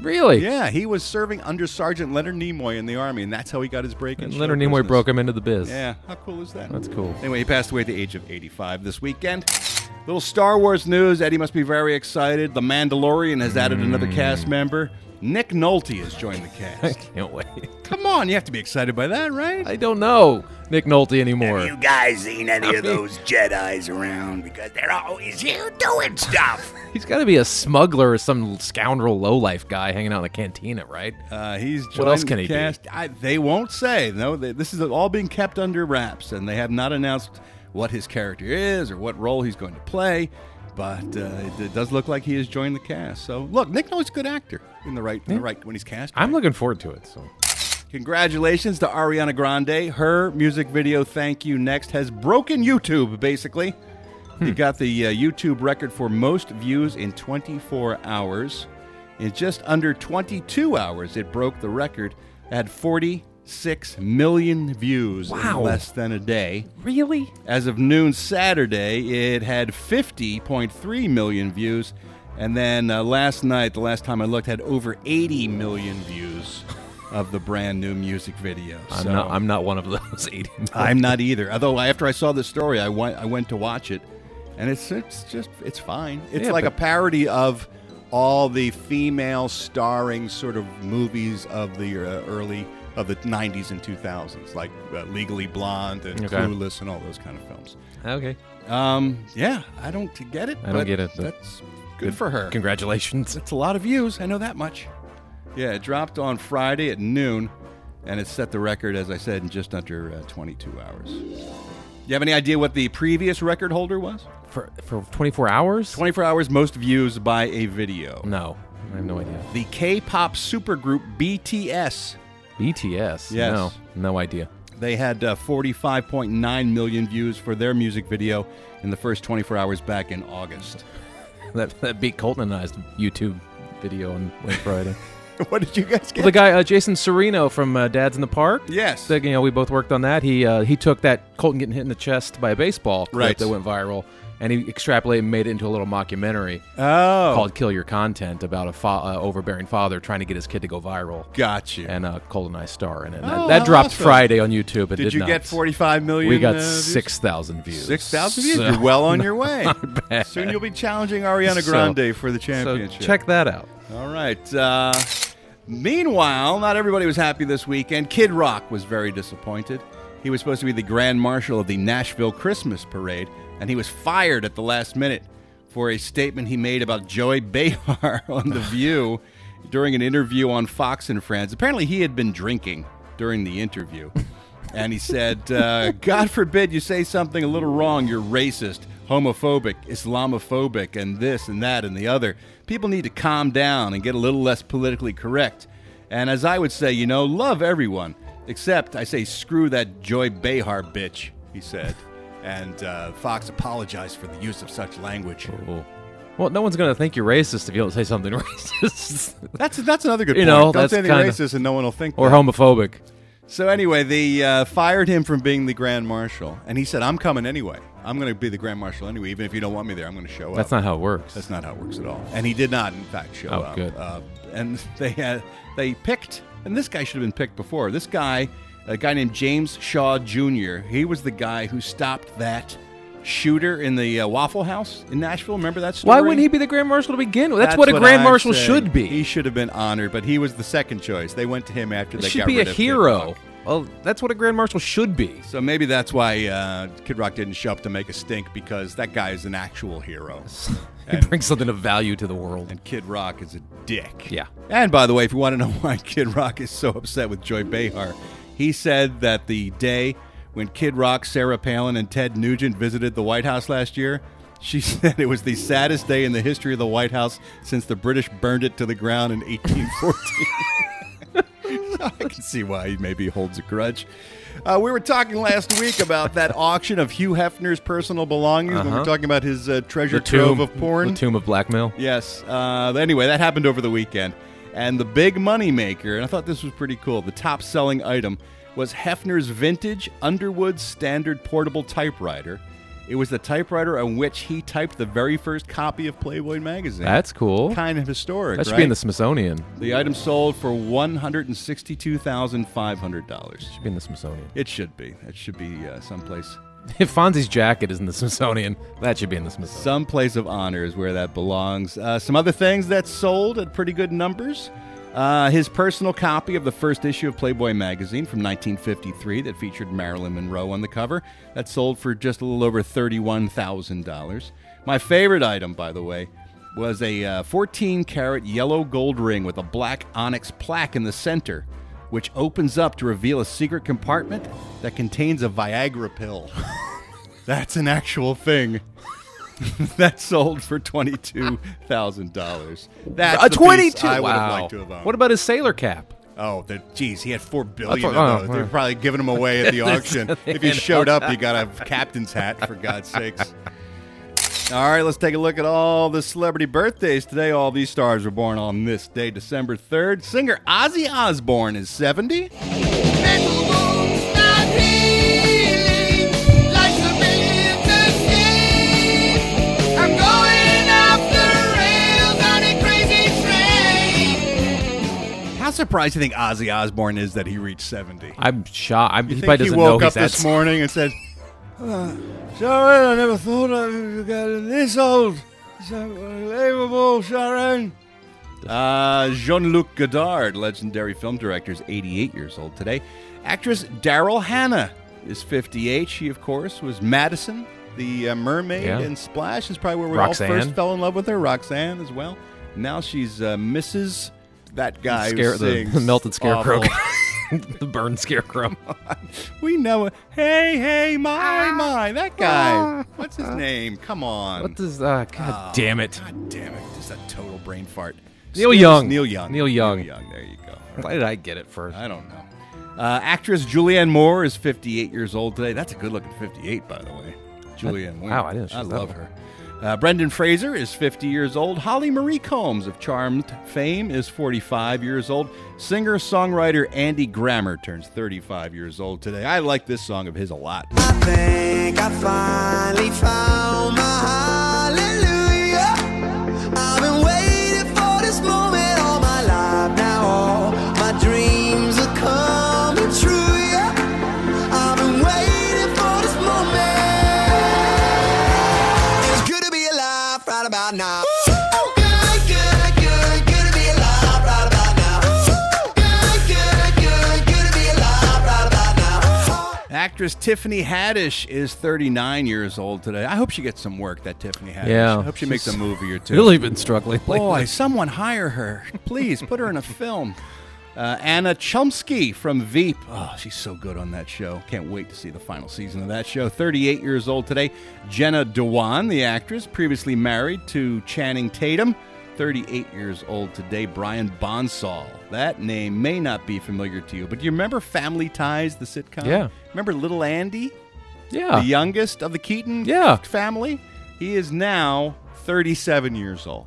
Really? Yeah, he was serving under Sergeant Leonard Nimoy in the Army, and that's how he got his break in And show Leonard Nimoy business. broke him into the biz. Yeah, how cool is that? That's cool. Anyway, he passed away at the age of 85 this weekend. Little Star Wars news. Eddie must be very excited. The Mandalorian has added another cast member. Nick Nolte has joined the I cast. can't wait. Come on, you have to be excited by that, right? I don't know Nick Nolte anymore. Have You guys seen any of those Jedi's around? Because they're always here doing stuff. [LAUGHS] He's got to be a smuggler or some scoundrel lowlife guy hanging out in a cantina, right? Uh, he's What joined else the can he be? cast. I, they won't say. No, they, this is all being kept under wraps, and they have not announced what his character is or what role he's going to play but uh, it, does look like he has joined the cast. So look, Nick knows good actor in the right in yeah. the right when he's cast. I'm looking forward to it. So. Congratulations to Ariana Grande. Her music video "Thank You Next" has broken YouTube. Basically, hmm. it got the uh, YouTube record for most views in 24 hours. In just under 22 hours, it broke the record at 40 6 million views wow. in less than a day. Really? As of noon Saturday, it had 50.3 million views. And then uh, last night, the last time I looked, had over 80 million views [LAUGHS] of the brand new music video. I'm, not, I'm not one of those [LAUGHS] 80 million. I'm not either. Although, after I saw this story, I went, I went to watch it. And it's, it's just, it's fine. It's yeah, like but- a parody of all the female starring sort of movies of the uh, early of the 90s and 2000s, like uh, Legally Blonde and Okay. Clueless and all those kind of films. Okay. Um, yeah, I don't get it. I don't but get it, That's good for her. Congratulations. It's a lot of views. I know that much. Yeah, it dropped on Friday at noon, and it set the record, as I said, in just under uh, 22 hours. You have any idea what the previous record holder was? For for 24 hours? 24 hours most views by a video. No, I have no idea. The K-pop supergroup BTS. BTS? Yes. No, no idea. They had uh, 45.9 million views for their music video in the first 24 hours back in August. [LAUGHS] That that beat Colton and I's YouTube video on, [LAUGHS] Friday. what did you guys get? Well, the guy uh, Jason Sereno from uh, Dad's in the Park. Yes. The- you know, we both worked on that. He uh, he took that Colton getting hit in the chest by a baseball clip Right. that went viral, and he extrapolated and made it into a little mockumentary oh, called "Kill Your Content" about a fa- uh, overbearing father trying to get his kid to go viral. got you. And uh, Colton and I star in it. And Oh, that, that dropped awesome. Friday on YouTube. It did did you not. get 45 million? We got uh, six thousand views. Six thousand views. So- You're well on your [LAUGHS] way. Soon you'll be challenging Ariana So- Grande for the So championship. check that out. All right. Uh, meanwhile, not everybody was happy this weekend. Kid Rock was very disappointed. He was supposed to be the grand marshal of the Nashville Christmas Parade, and he was fired at the last minute for a statement he made about Joy Behar [LAUGHS] on The View during an interview on Fox and Friends. Apparently, he had been drinking during the interview. [LAUGHS] And he said, uh, God forbid you say something a little wrong. You're racist, homophobic, Islamophobic, and this and that and the other. People need to calm down and get a little less politically correct. And as I would say, you know, love everyone. Except I say, screw that Joy Behar bitch, he said. And uh, Fox apologized for the use of such language. Cool. Well, no one's going to think you're racist if you don't say something [LAUGHS] racist That's that's another good You point. know, Don't that's say anything kinda- racist and no one will think or that. homophobic. So anyway, they uh, fired him from being the grand marshal, and he said, "I'm coming anyway. I'm going to be the grand marshal anyway, even if you don't want me there. I'm going to show up." That's not how it works. That's not how it works at all. And he did not, in fact, show Oh, up. good. Uh, and [LAUGHS] they had they picked, and this guy should have been picked before. This guy, a guy named James Shaw Jr. He was the guy who stopped that shooter in the uh, Waffle House in Nashville. Remember that story? Why wouldn't he be the grand marshal to begin with? That's, what a what grand I'm marshal saying. should be. He should have been honored, but he was the second choice. They went to him after He they should got be a rid of Kid hero. Well, that's what a grand marshal should be. So maybe that's why uh, Kid Rock didn't show up to make a stink because that guy is an actual hero. [LAUGHS] He And- brings something of value to the world. And Kid Rock is a dick. Yeah. And by the way, if you want to know [LAUGHS] why Kid Rock is so upset with Joy Behar, he said that the day when Kid Rock, Sarah Palin, and Ted Nugent visited the White House last year, she [LAUGHS] said it was the saddest day in the history of the White House since the British burned it to the ground in [LAUGHS] 1814. [LAUGHS] I can see why he maybe holds a grudge. Uh, we were talking last week about that auction of Hugh Hefner's personal belongings when we Uh-huh. were talking about his uh, treasure The trove tomb of porn. The tomb of blackmail. Yes. Uh, anyway, that happened over the weekend. And the big money maker, and I thought this was pretty cool, the top selling item was Hefner's vintage Underwood standard portable typewriter. It was the typewriter on which he typed the very first copy of Playboy magazine. That's cool. kind of historic. That should right? be in the Smithsonian. The item sold for one hundred and sixty-two thousand five hundred dollars. Should be in the Smithsonian. It should be. It should be uh, someplace. [LAUGHS] If Fonzie's jacket is in the Smithsonian, that should be in the Smithsonian. Some place of honor is where that belongs. Uh, some other things that sold at pretty good numbers. Uh, his personal copy of the first issue of Playboy magazine from 1953 that featured Marilyn Monroe on the cover. That sold for just a little over $31,000. My favorite item, by the way, was a uh, 14 karat yellow gold ring with a black onyx plaque in the center, which opens up to reveal a secret compartment that contains a Viagra pill. [LAUGHS] That's an actual thing. [LAUGHS] that sold for twenty-two thousand dollars. That's a 22. I would have wow. liked to have owned. What about his sailor cap? Oh, the geez, he had four billion thought- of oh, those. They were oh. Uh. probably giving them [LAUGHS] away at the auction. if you showed up, you got a captain's hat for God's sakes. All right, let's take a look at all the celebrity birthdays today. All these stars were born on this day, December 3rd. Singer Ozzy Osbourne is 70. How surprised do you think Ozzy Osbourne is that he reached 70? I'm shocked. I'm, You he think probably he doesn't woke up he's this morning and said, "Uh, Sharon, I never thought I'd get this old. It's unbelievable, Sharon. Uh, Jean-Luc Godard, legendary film director, is 88 years old today. Actress Daryl Hannah is 58. She, of course, was Madison, the uh, mermaid Yeah. in Splash. Is probably where we all first fell in love with her. Roxanne as well. Now she's uh, Mrs. That guy who Scare- the, sings the [LAUGHS] melted scarecrow, awful. [LAUGHS] the burned scarecrow. [LAUGHS] We know it. Hey, hey, my, my. That guy. What's his name? Come on. What does? Uh, God damn it! God damn it. Just a total brain fart. Neil Still- Young. Neil Young. Neil Young. Neil Young. There you go. [LAUGHS] Why did I get it first? I don't know. Uh, actress Julianne Moore is 58 years old today. That's a good looking 58, by the way. Julianne Moore. wow, I didn't she I was love old. her. Uh, Brendan Fraser is 50 years old. Holly Marie Combs of Charmed fame is 45 years old. Singer songwriter Andy Grammer turns 35 years old today. I like this song of his a lot. I Actress Tiffany Haddish is 39 years old today. I hope she gets some work, that Tiffany Haddish. Yeah. I hope she makes a movie or two. Really been struggling. lately. Boy, someone hire her. Please put her in a [LAUGHS] film. Uh, Anna Chlumsky from Veep. Oh, she's so good on that show. Can't wait to see the final season of that show. 38 years old today. Jenna Dewan, the actress, previously married to Channing Tatum. 38 years old today. Brian Bonsall. That name may not be familiar to you, but do you remember Family Ties, the sitcom? Yeah. Remember Little Andy? yeah. the youngest of the Keaton Yeah. family. He is now 37 years old.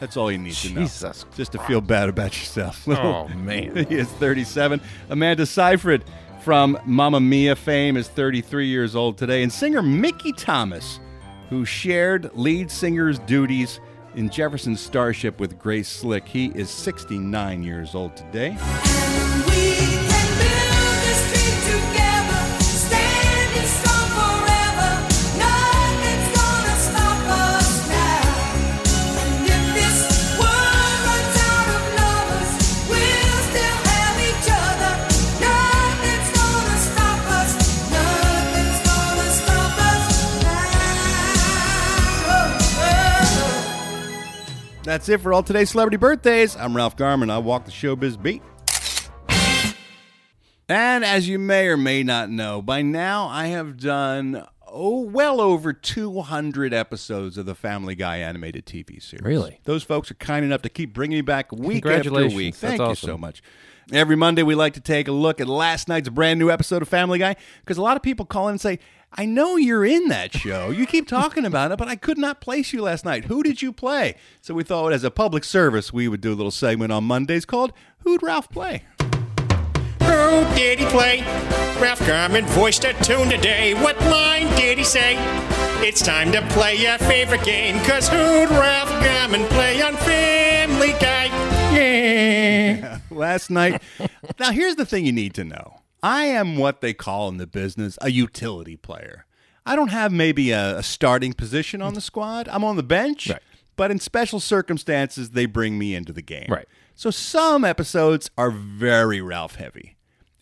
That's all you need to know. Jesus Just to feel bad about yourself. [LAUGHS] Oh, man. [LAUGHS] he is 37. Amanda Seyfried from Mamma Mia fame is 33 years old today. And singer Mickey Thomas, who shared lead singer's duties in Jefferson's Starship with Grace Slick, he is 69 years old today. That's it for all today's celebrity birthdays. I'm Ralph Garman. I walk the showbiz beat. And as you may or may not know, by now I have done oh well over 200 episodes of the Family Guy animated TV series. Really? Those folks are kind enough to keep bringing me back week after Congratulations. week. That's Thank you awesome. so much. Every Monday we like to take a look at last night's brand new episode of Family Guy because a lot of people call in and say, "I know you're in that show. You keep talking about it, but I could not place you last night. Who did you play?" So we thought as a public service we would do a little segment on Mondays called "Who'd Ralph Play?" Who did he play? Ralph Garman voiced a tune today. What line did he say? It's time to play your favorite game, cause who'd Ralph Garman play on Family Guy? [LAUGHS] Yeah. last night. now, here's the thing you need to know I am what they call in the business a utility player. I don't have maybe a, a starting position on the squad, I'm on the bench, Right. but in special circumstances, they bring me into the game. Right. So some episodes are very Ralph heavy.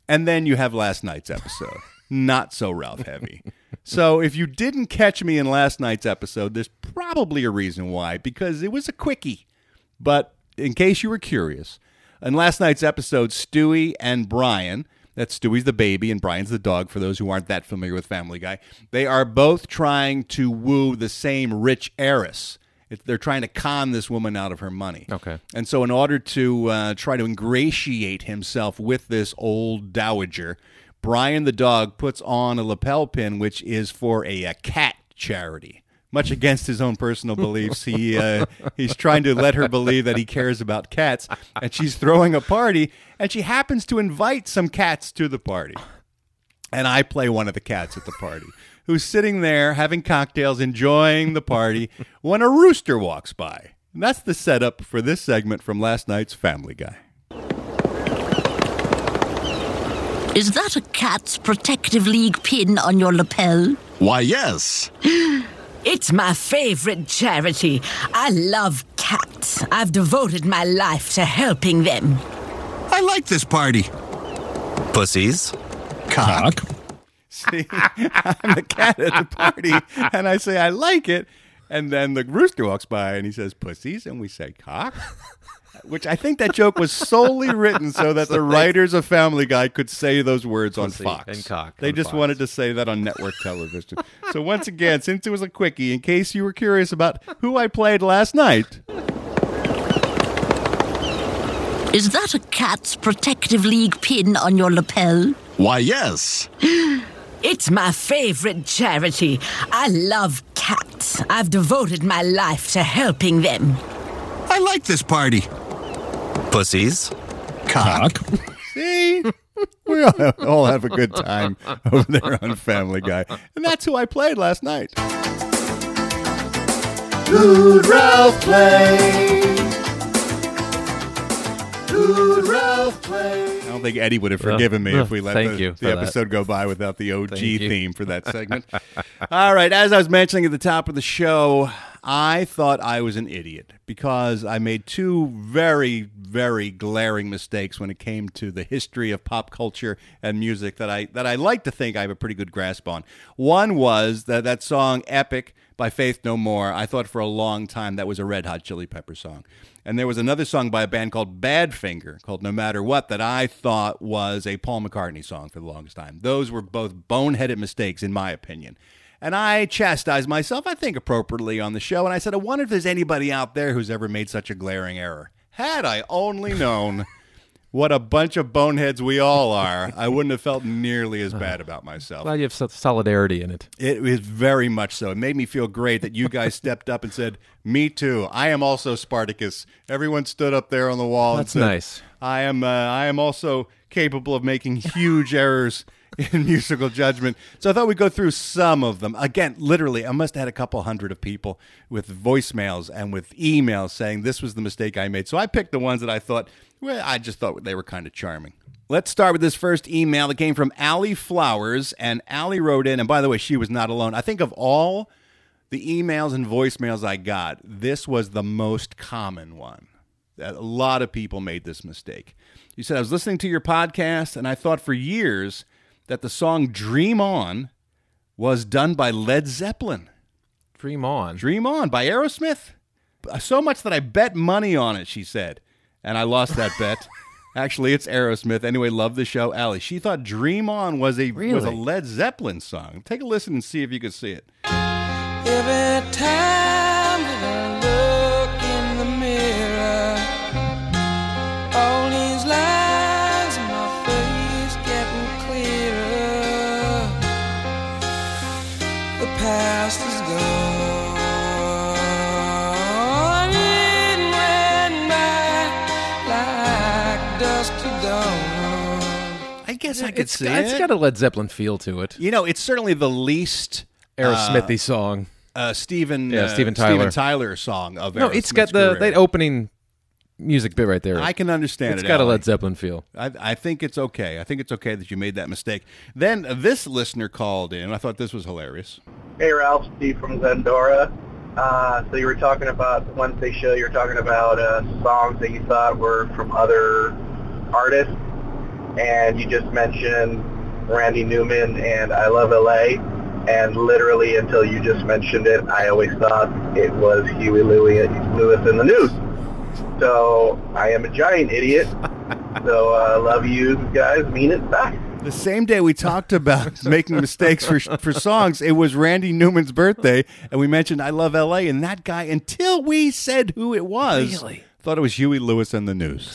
And then you have last night's episode, [LAUGHS] not so Ralph heavy. So if you didn't catch me in last night's episode, there's probably a reason why, because it was a quickie. But in case you were curious, in last night's episode, Stewie and Brian, that's Stewie's the baby and Brian's the dog, for those who aren't that familiar with Family Guy, they are both trying to woo the same rich heiress. It, they're trying to con this woman out of her money. Okay. And so, in order to uh, try to ingratiate himself with this old dowager, Brian the dog puts on a lapel pin, which is for a, a cat charity. Much against his own personal beliefs. He uh, [LAUGHS] he's trying to let her believe that he cares about cats, and she's throwing a party, and she happens to invite some cats to the party, and I play one of the cats at the party. Who's sitting there having cocktails, enjoying the party, when a rooster walks by. And that's the setup for this segment from last night's Family Guy. Is that a cat's protective league pin on your lapel? Why, yes. [GASPS] [GASPS] It's my favorite charity. I love cats. I've devoted my life to helping them. I like this party. Pussies. Cock. [LAUGHS] See, I'm the cat at the party, and I say I like it, and then the rooster walks by and he says pussies, and we say cock. Which I think that joke was solely written so that [LAUGHS] the writers of Family Guy could say those words on Fox. and cock They on just Fox. wanted to say that on network television. so once again, since it was a quickie, in case you were curious about who I played last night, Is that a cat's protective league pin on your lapel? Why, yes. [GASPS] It's my favorite charity. I love cats. I've devoted my life to helping them. I like this party. Pussies. Cock. [LAUGHS] see, we all, all have a good time over there on Family Guy, and that's who I played last night. Who'd Ralph play? Who'd Ralph play? I don't think Eddie would have forgiven me if we let thank the, you the that. episode go by without the OG Thank you. theme for that segment. [LAUGHS] All right, as I was mentioning at the top of the show, I thought I was an idiot because I made two very, very glaring mistakes when it came to the history of pop culture and music that I that I like to think I have a pretty good grasp on. One was that that song "Epic" by Faith No More. I thought for a long time that was a Red Hot Chili Pepper song. And there was another song by a band called Badfinger called No Matter What that I thought was a Paul McCartney song for the longest time. Those were both boneheaded mistakes, in my opinion. And I chastised myself, I think appropriately, on the show. And I said, I wonder if there's anybody out there who's ever made such a glaring error. Had I only known [LAUGHS] what a bunch of boneheads we all are, I wouldn't have felt nearly as bad [SIGHS] about myself. Glad you have so- solidarity in it. It was very much so. It made me feel great that you guys stepped up and said, "Me too. I am also Spartacus." Everyone stood up there on the wall. That's and said, nice. I am. Uh, I am also capable of making huge errors [LAUGHS] in musical judgment. So I thought we'd go through some of them. Again, literally, I must have had a couple hundred of people with voicemails and with emails saying this was the mistake I made. So I picked the ones that I thought. Well, I just thought they were kind of charming. Let's start with this first email that came from Allie Flowers. And Allie wrote in, and by the way, she was not alone. I think of all the emails and voicemails I got, this was the most common one. A lot of people made this mistake. You said, I was listening to your podcast, and I thought for years that the song Dream On was done by Led Zeppelin. Dream on. Dream On by Aerosmith. Uh, so much that I bet money on it, she said. And I lost that bet. [LAUGHS] Actually, it's Aerosmith. Anyway, love the show. Allie, she thought Dream On was a was a Led Zeppelin song. Take a listen and see if you can see it. Every time I guess I could It's, see it's it. got a Led Zeppelin feel to it. you know, it's certainly the least Aerosmithy song. uh, Stephen Yeah, uh, Steven Tyler. Steven Tyler song of No, it's got Aerosmith's the career. that opening music bit right there. I can understand It's it. got a Allie. Led Zeppelin feel. I, I think it's okay. I think it's okay that you made that mistake. Then uh, this listener called in. I thought this was hilarious. Hey Ralph, Steve from Zendora. Uh, so you were talking about the Wednesday show. You were talking about uh, songs that you thought were from other artists, and you just mentioned Randy Newman and I Love LA. And literally until you just mentioned it, I always thought it was Huey Lewis, Lewis in the news. So I am a giant idiot. [LAUGHS] so uh, love you guys. Mean it. Bye. The same day we talked about [LAUGHS] making mistakes for for songs, it was Randy Newman's birthday, and we mentioned "I Love L.A." and that guy, until we said who it was, Really? thought it was Huey Lewis and the News.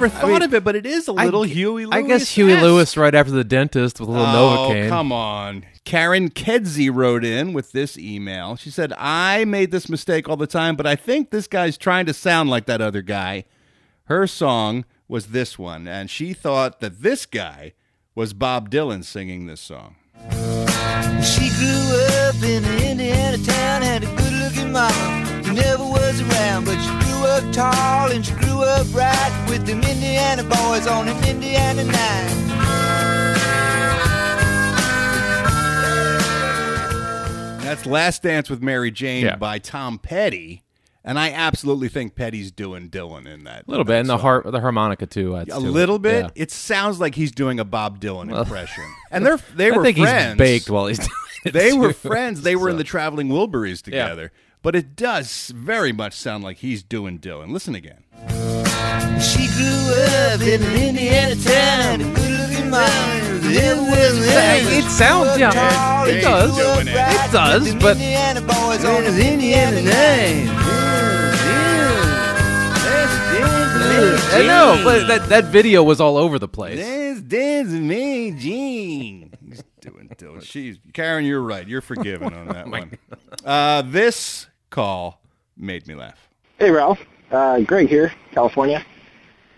Never thought mean, of it, but it is a little I, Huey Lewis. I guess Huey Lewis right after the dentist with a little Oh, Novocaine. come on. Karen Kedzie wrote in with this email. She said, I made this mistake all the time, but I think this guy's trying to sound like that other guy. Her song was this one, and she thought that this guy was Bob Dylan singing this song. She grew up in an Indiana town, had a good looking mom who never was around, but she grew up tall and she grew up right with them Indiana boys on an Indiana night. That's Last Dance with Mary Jane Yeah. by Tom Petty. And I absolutely think Petty's doing Dylan in that. A little bit, and the har- the harmonica too. adds A to it. little bit. Yeah. It sounds like he's doing a Bob Dylan [LAUGHS] impression. And they're they I were think he's friends. baked while he's doing it, They were friends. They were in the Traveling Wilburys together. But it does very much sound like he's doing Dylan. Listen again. She grew up in an Indiana town, had good looking mama who never was around. but It sounds- grew yeah, it does. grew up Doing it. It does, but- Indiana boys on an Indiana name. I know, but that, that video was all over the place. Dance, dance me, Gene. He's doing Dylan. She's Karen. You're right. You're forgiven on that [LAUGHS] one. Uh, this call made me laugh. Hey, Ralph. Uh, Greg here, California.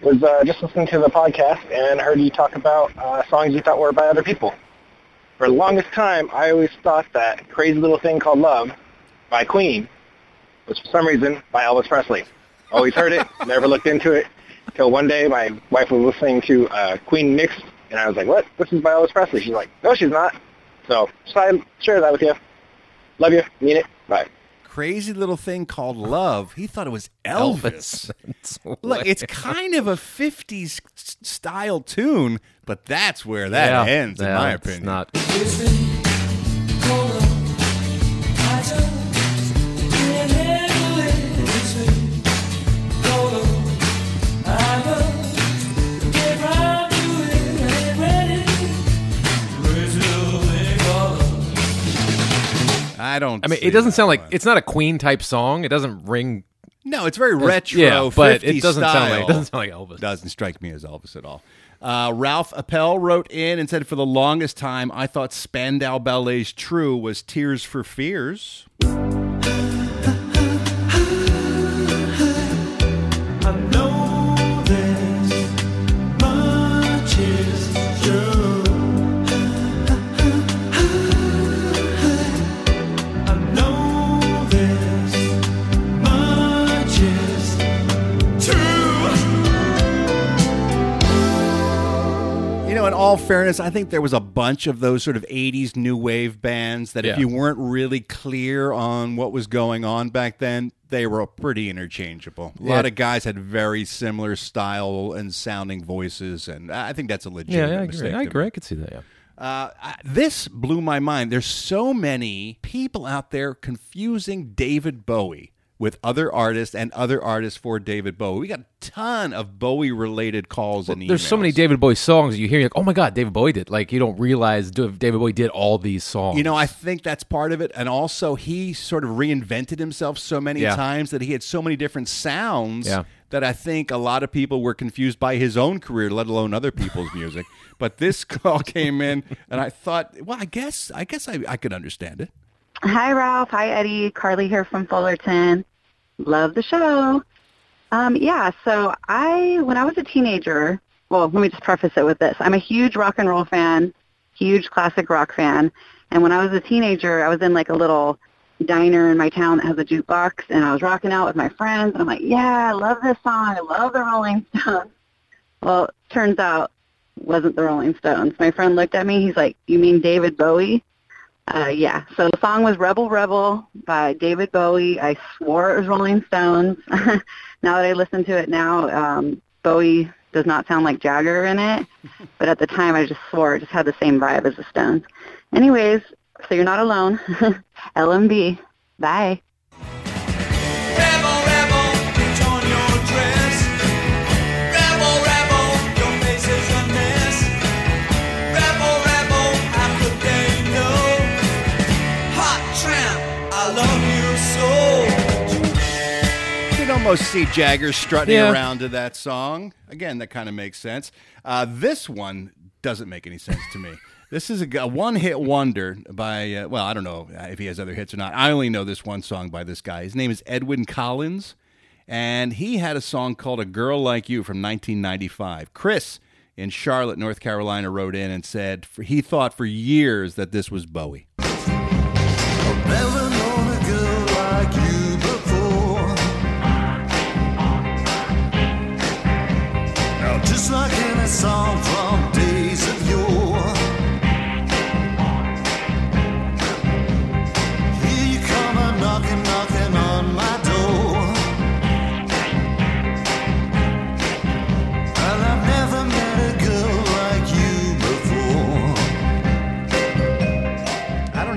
Was uh, just listening to the podcast and heard you talk about uh, songs you thought were by other people. For the longest time, I always thought that Crazy Little Thing Called Love by Queen was for some reason by Elvis Presley. Always heard it, [LAUGHS] never looked into it, till one day my wife was listening to uh, Queen Mix, and I was like, what? This is by Elvis Presley. She's like, no, she's not. So, just thought I'd share that with you. Love you. Mean it. Bye. Crazy little thing called love. He thought it was Elvis. Elvis. Look, it's kind of a '50s style tune, but that's where that Yeah. ends, in Yeah, my it's opinion. not. I don't. I mean, it doesn't sound like one. it's not a Queen type song. It doesn't ring. No, it's very retro. yeah, but it doesn't sound like- style. it doesn't sound like Elvis. Doesn't strike me as Elvis at all. Uh, Ralph Appel wrote in and said, "For the longest time, I thought Spandau Ballet's "True" was Tears for Fears." All fairness, I think there was a bunch of those sort of 80s new wave bands that if Yeah. you weren't really clear on what was going on back then, they were pretty interchangeable. A Yeah. lot of guys had very similar style and sounding voices, and I think that's a Yeah, legitimate I mistake. agree. I to agree. I could see that. Yeah. Uh, I- this blew my mind. There's so many people out there confusing David Bowie with other artists and other artists for David Bowie. We got a ton of Bowie related calls and emails. There's so many David Bowie songs you hear. You're like, oh my god, David Bowie did. Like you don't realize David Bowie did all these songs. You know, I think that's part of it. And also, he sort of reinvented himself so many Yeah. times that he had so many different sounds Yeah. that I think a lot of people were confused by his own career, let alone other people's [LAUGHS] music. But this call came in, and I thought, well, I guess, I guess I, I could understand it. Hi, Ralph. Hi, Eddie. Carly here from Fullerton. Love the show. Um, yeah, so I, when I was a teenager, well, let me just preface it with this. I'm a huge rock and roll fan, huge classic rock fan. And when I was a teenager, I was in like a little diner in my town that has a jukebox, and I was rocking out with my friends. And I'm like, yeah, I love this song. I love the Rolling [LAUGHS] Stones. Well, turns out wasn't the Rolling Stones. My friend looked at me. He's like, you mean David Bowie? Uh, yeah, so the song was Rebel Rebel by David Bowie. I swore it was Rolling Stones. [LAUGHS] now that I listen to it now, um, Bowie does not sound like Jagger in it, [LAUGHS] but at the time I just swore it just had the same vibe as the Stones. Anyways, so you're not alone. [LAUGHS] LMB. Bye. Almost see Jagger strutting Yeah. around to that song. Again, that kind of makes sense. Uh, this one doesn't make any sense to me. This is a one-hit wonder by uh, well, I don't know if he has other hits or not. I only know this one song by this guy. His name is Edwyn Collins, and he had a song called "A Girl Like You" from 1995. Chris in Charlotte, North Carolina, wrote in and said for, he thought for years that this was Bowie. Never just like in a song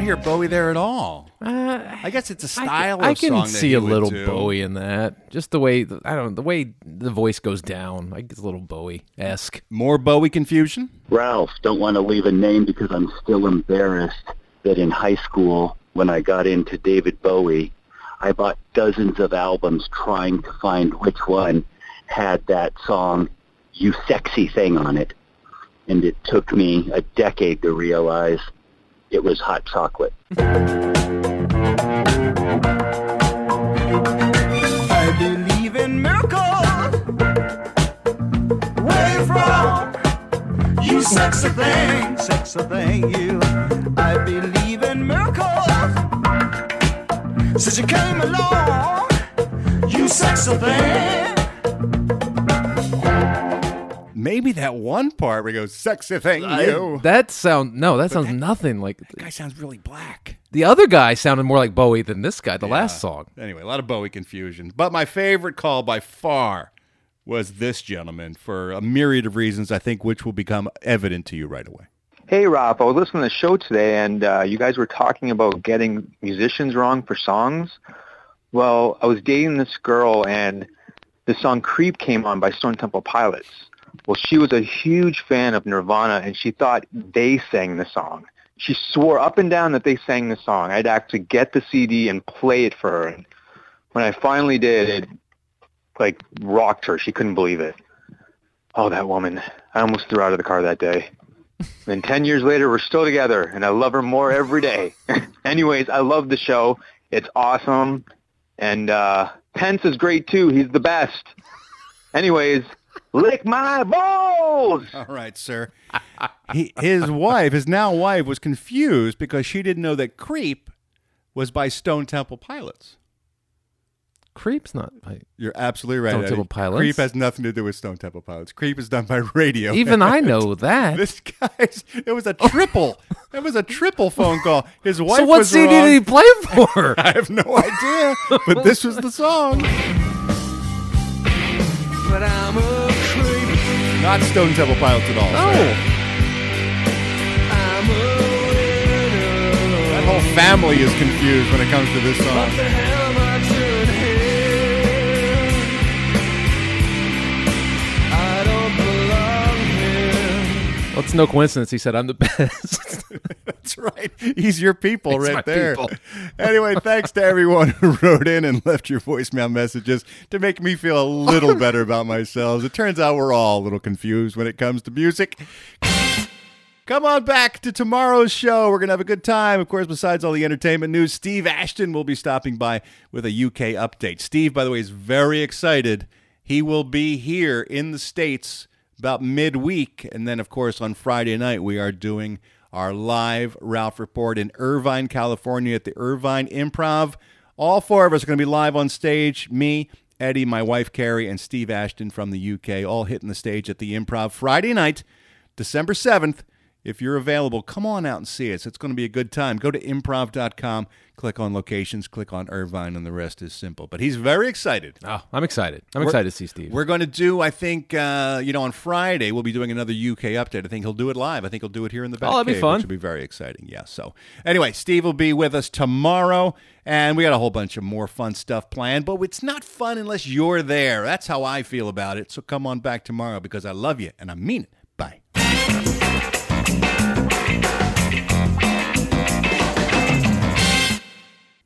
hear Bowie there at all. I guess it's a style Uh, I of can song that see he a little. Bowie in that. Just the way I don't the way the voice goes down. I get a little Bowie esque. More Bowie confusion. Ralph, don't want to leave a name because I'm still embarrassed that in high school, when I got into David Bowie, I bought dozens of albums trying to find which one had that song, You Sexy Thing on it. And it took me a decade to realize it was Hot Chocolate. I believe in miracles. Where from? You thing, thing, you. I believe in miracles. Since you came along, you thing. Maybe that one part where he goes, "Sexy thing, you." That sound no, that sounds nothing like. That guy sounds really black. The other guy sounded more like Bowie than this guy. The last song. Anyway, a lot of Bowie confusion. But my favorite call by far was this gentleman for a myriad of reasons, I think, which will become evident to you right away. Hey, Ralph, I was listening to the show today, and uh, you guys were talking about getting musicians wrong for songs. Well, I was dating this girl, and the song Creep came on by Stone Temple Pilots. Well, she was a huge fan of Nirvana, and she thought they sang the song. She swore up and down that they sang the song. I'd actually get the CD and play it for her. And when I finally did, it like rocked her. She couldn't believe it. Oh, that woman. I almost threw her out of the car that day. [LAUGHS] And 10 years later, we're still together, and I love her more every day. [LAUGHS] Anyways, I love the show. It's awesome. And uh, Pence is great, too. He's the best. [LAUGHS] Anyways, lick my balls! All right, sir. he, his [LAUGHS] wife, his now wife, was confused because she didn't know that Creep was by Stone Temple Pilots. Creep's not. By You're absolutely right. Stone Eddie. Temple Pilots? Creep has nothing to do with Stone Temple Pilots. Creep is done by radio. Even I [LAUGHS] know that. this guy's. It was a triple. [LAUGHS] it was a triple phone call. His wife. so what was CD wrong. did he play for? I have no idea. But this was the song. But I'm a creep. Not Stone Temple Pilots at all. No. sir. I'm a winner. That whole family is confused when it comes to this song. It's no coincidence. He said, "I'm the [LAUGHS] best." That's right. He's your people right there. people. Anyway, thanks to everyone who [LAUGHS] wrote in and left your voicemail messages to make me feel a little better about myself. It turns out we're all a little confused when it comes to music. Come on back to tomorrow's show. We're going to have a good time. Of course, besides all the entertainment news, Steve Ashton will be stopping by with a UK update. Steve, by the way, is very excited. He will be here in the States about midweek. And then, of course, on Friday night, we are doing our live Ralph Report in Irvine, California at the Irvine Improv. All four of us are going to be live on stage. Me, Eddie, my wife Carrie, and Steve Ashton from the UK, all hitting the stage at the Improv Friday night, December 7th. If you're available, come on out and see us. It's going to be a good time. Go to improv.com, click on locations, click on Irvine, and the rest is simple. But he's very excited. Oh, I'm excited. I'm We're- excited to see Steve. We're going to do, I think, uh, you know, on Friday, we'll be doing another UK update. I think he'll do it live. I think he'll do it here in the back. Oh, that'd be fun. Which will be very exciting. Yeah. So, anyway, Steve will be with us tomorrow, and we got a whole bunch of more fun stuff planned, but it's not fun unless you're there. That's how I feel about it. So, come on back tomorrow because I love you and I mean it. Bye.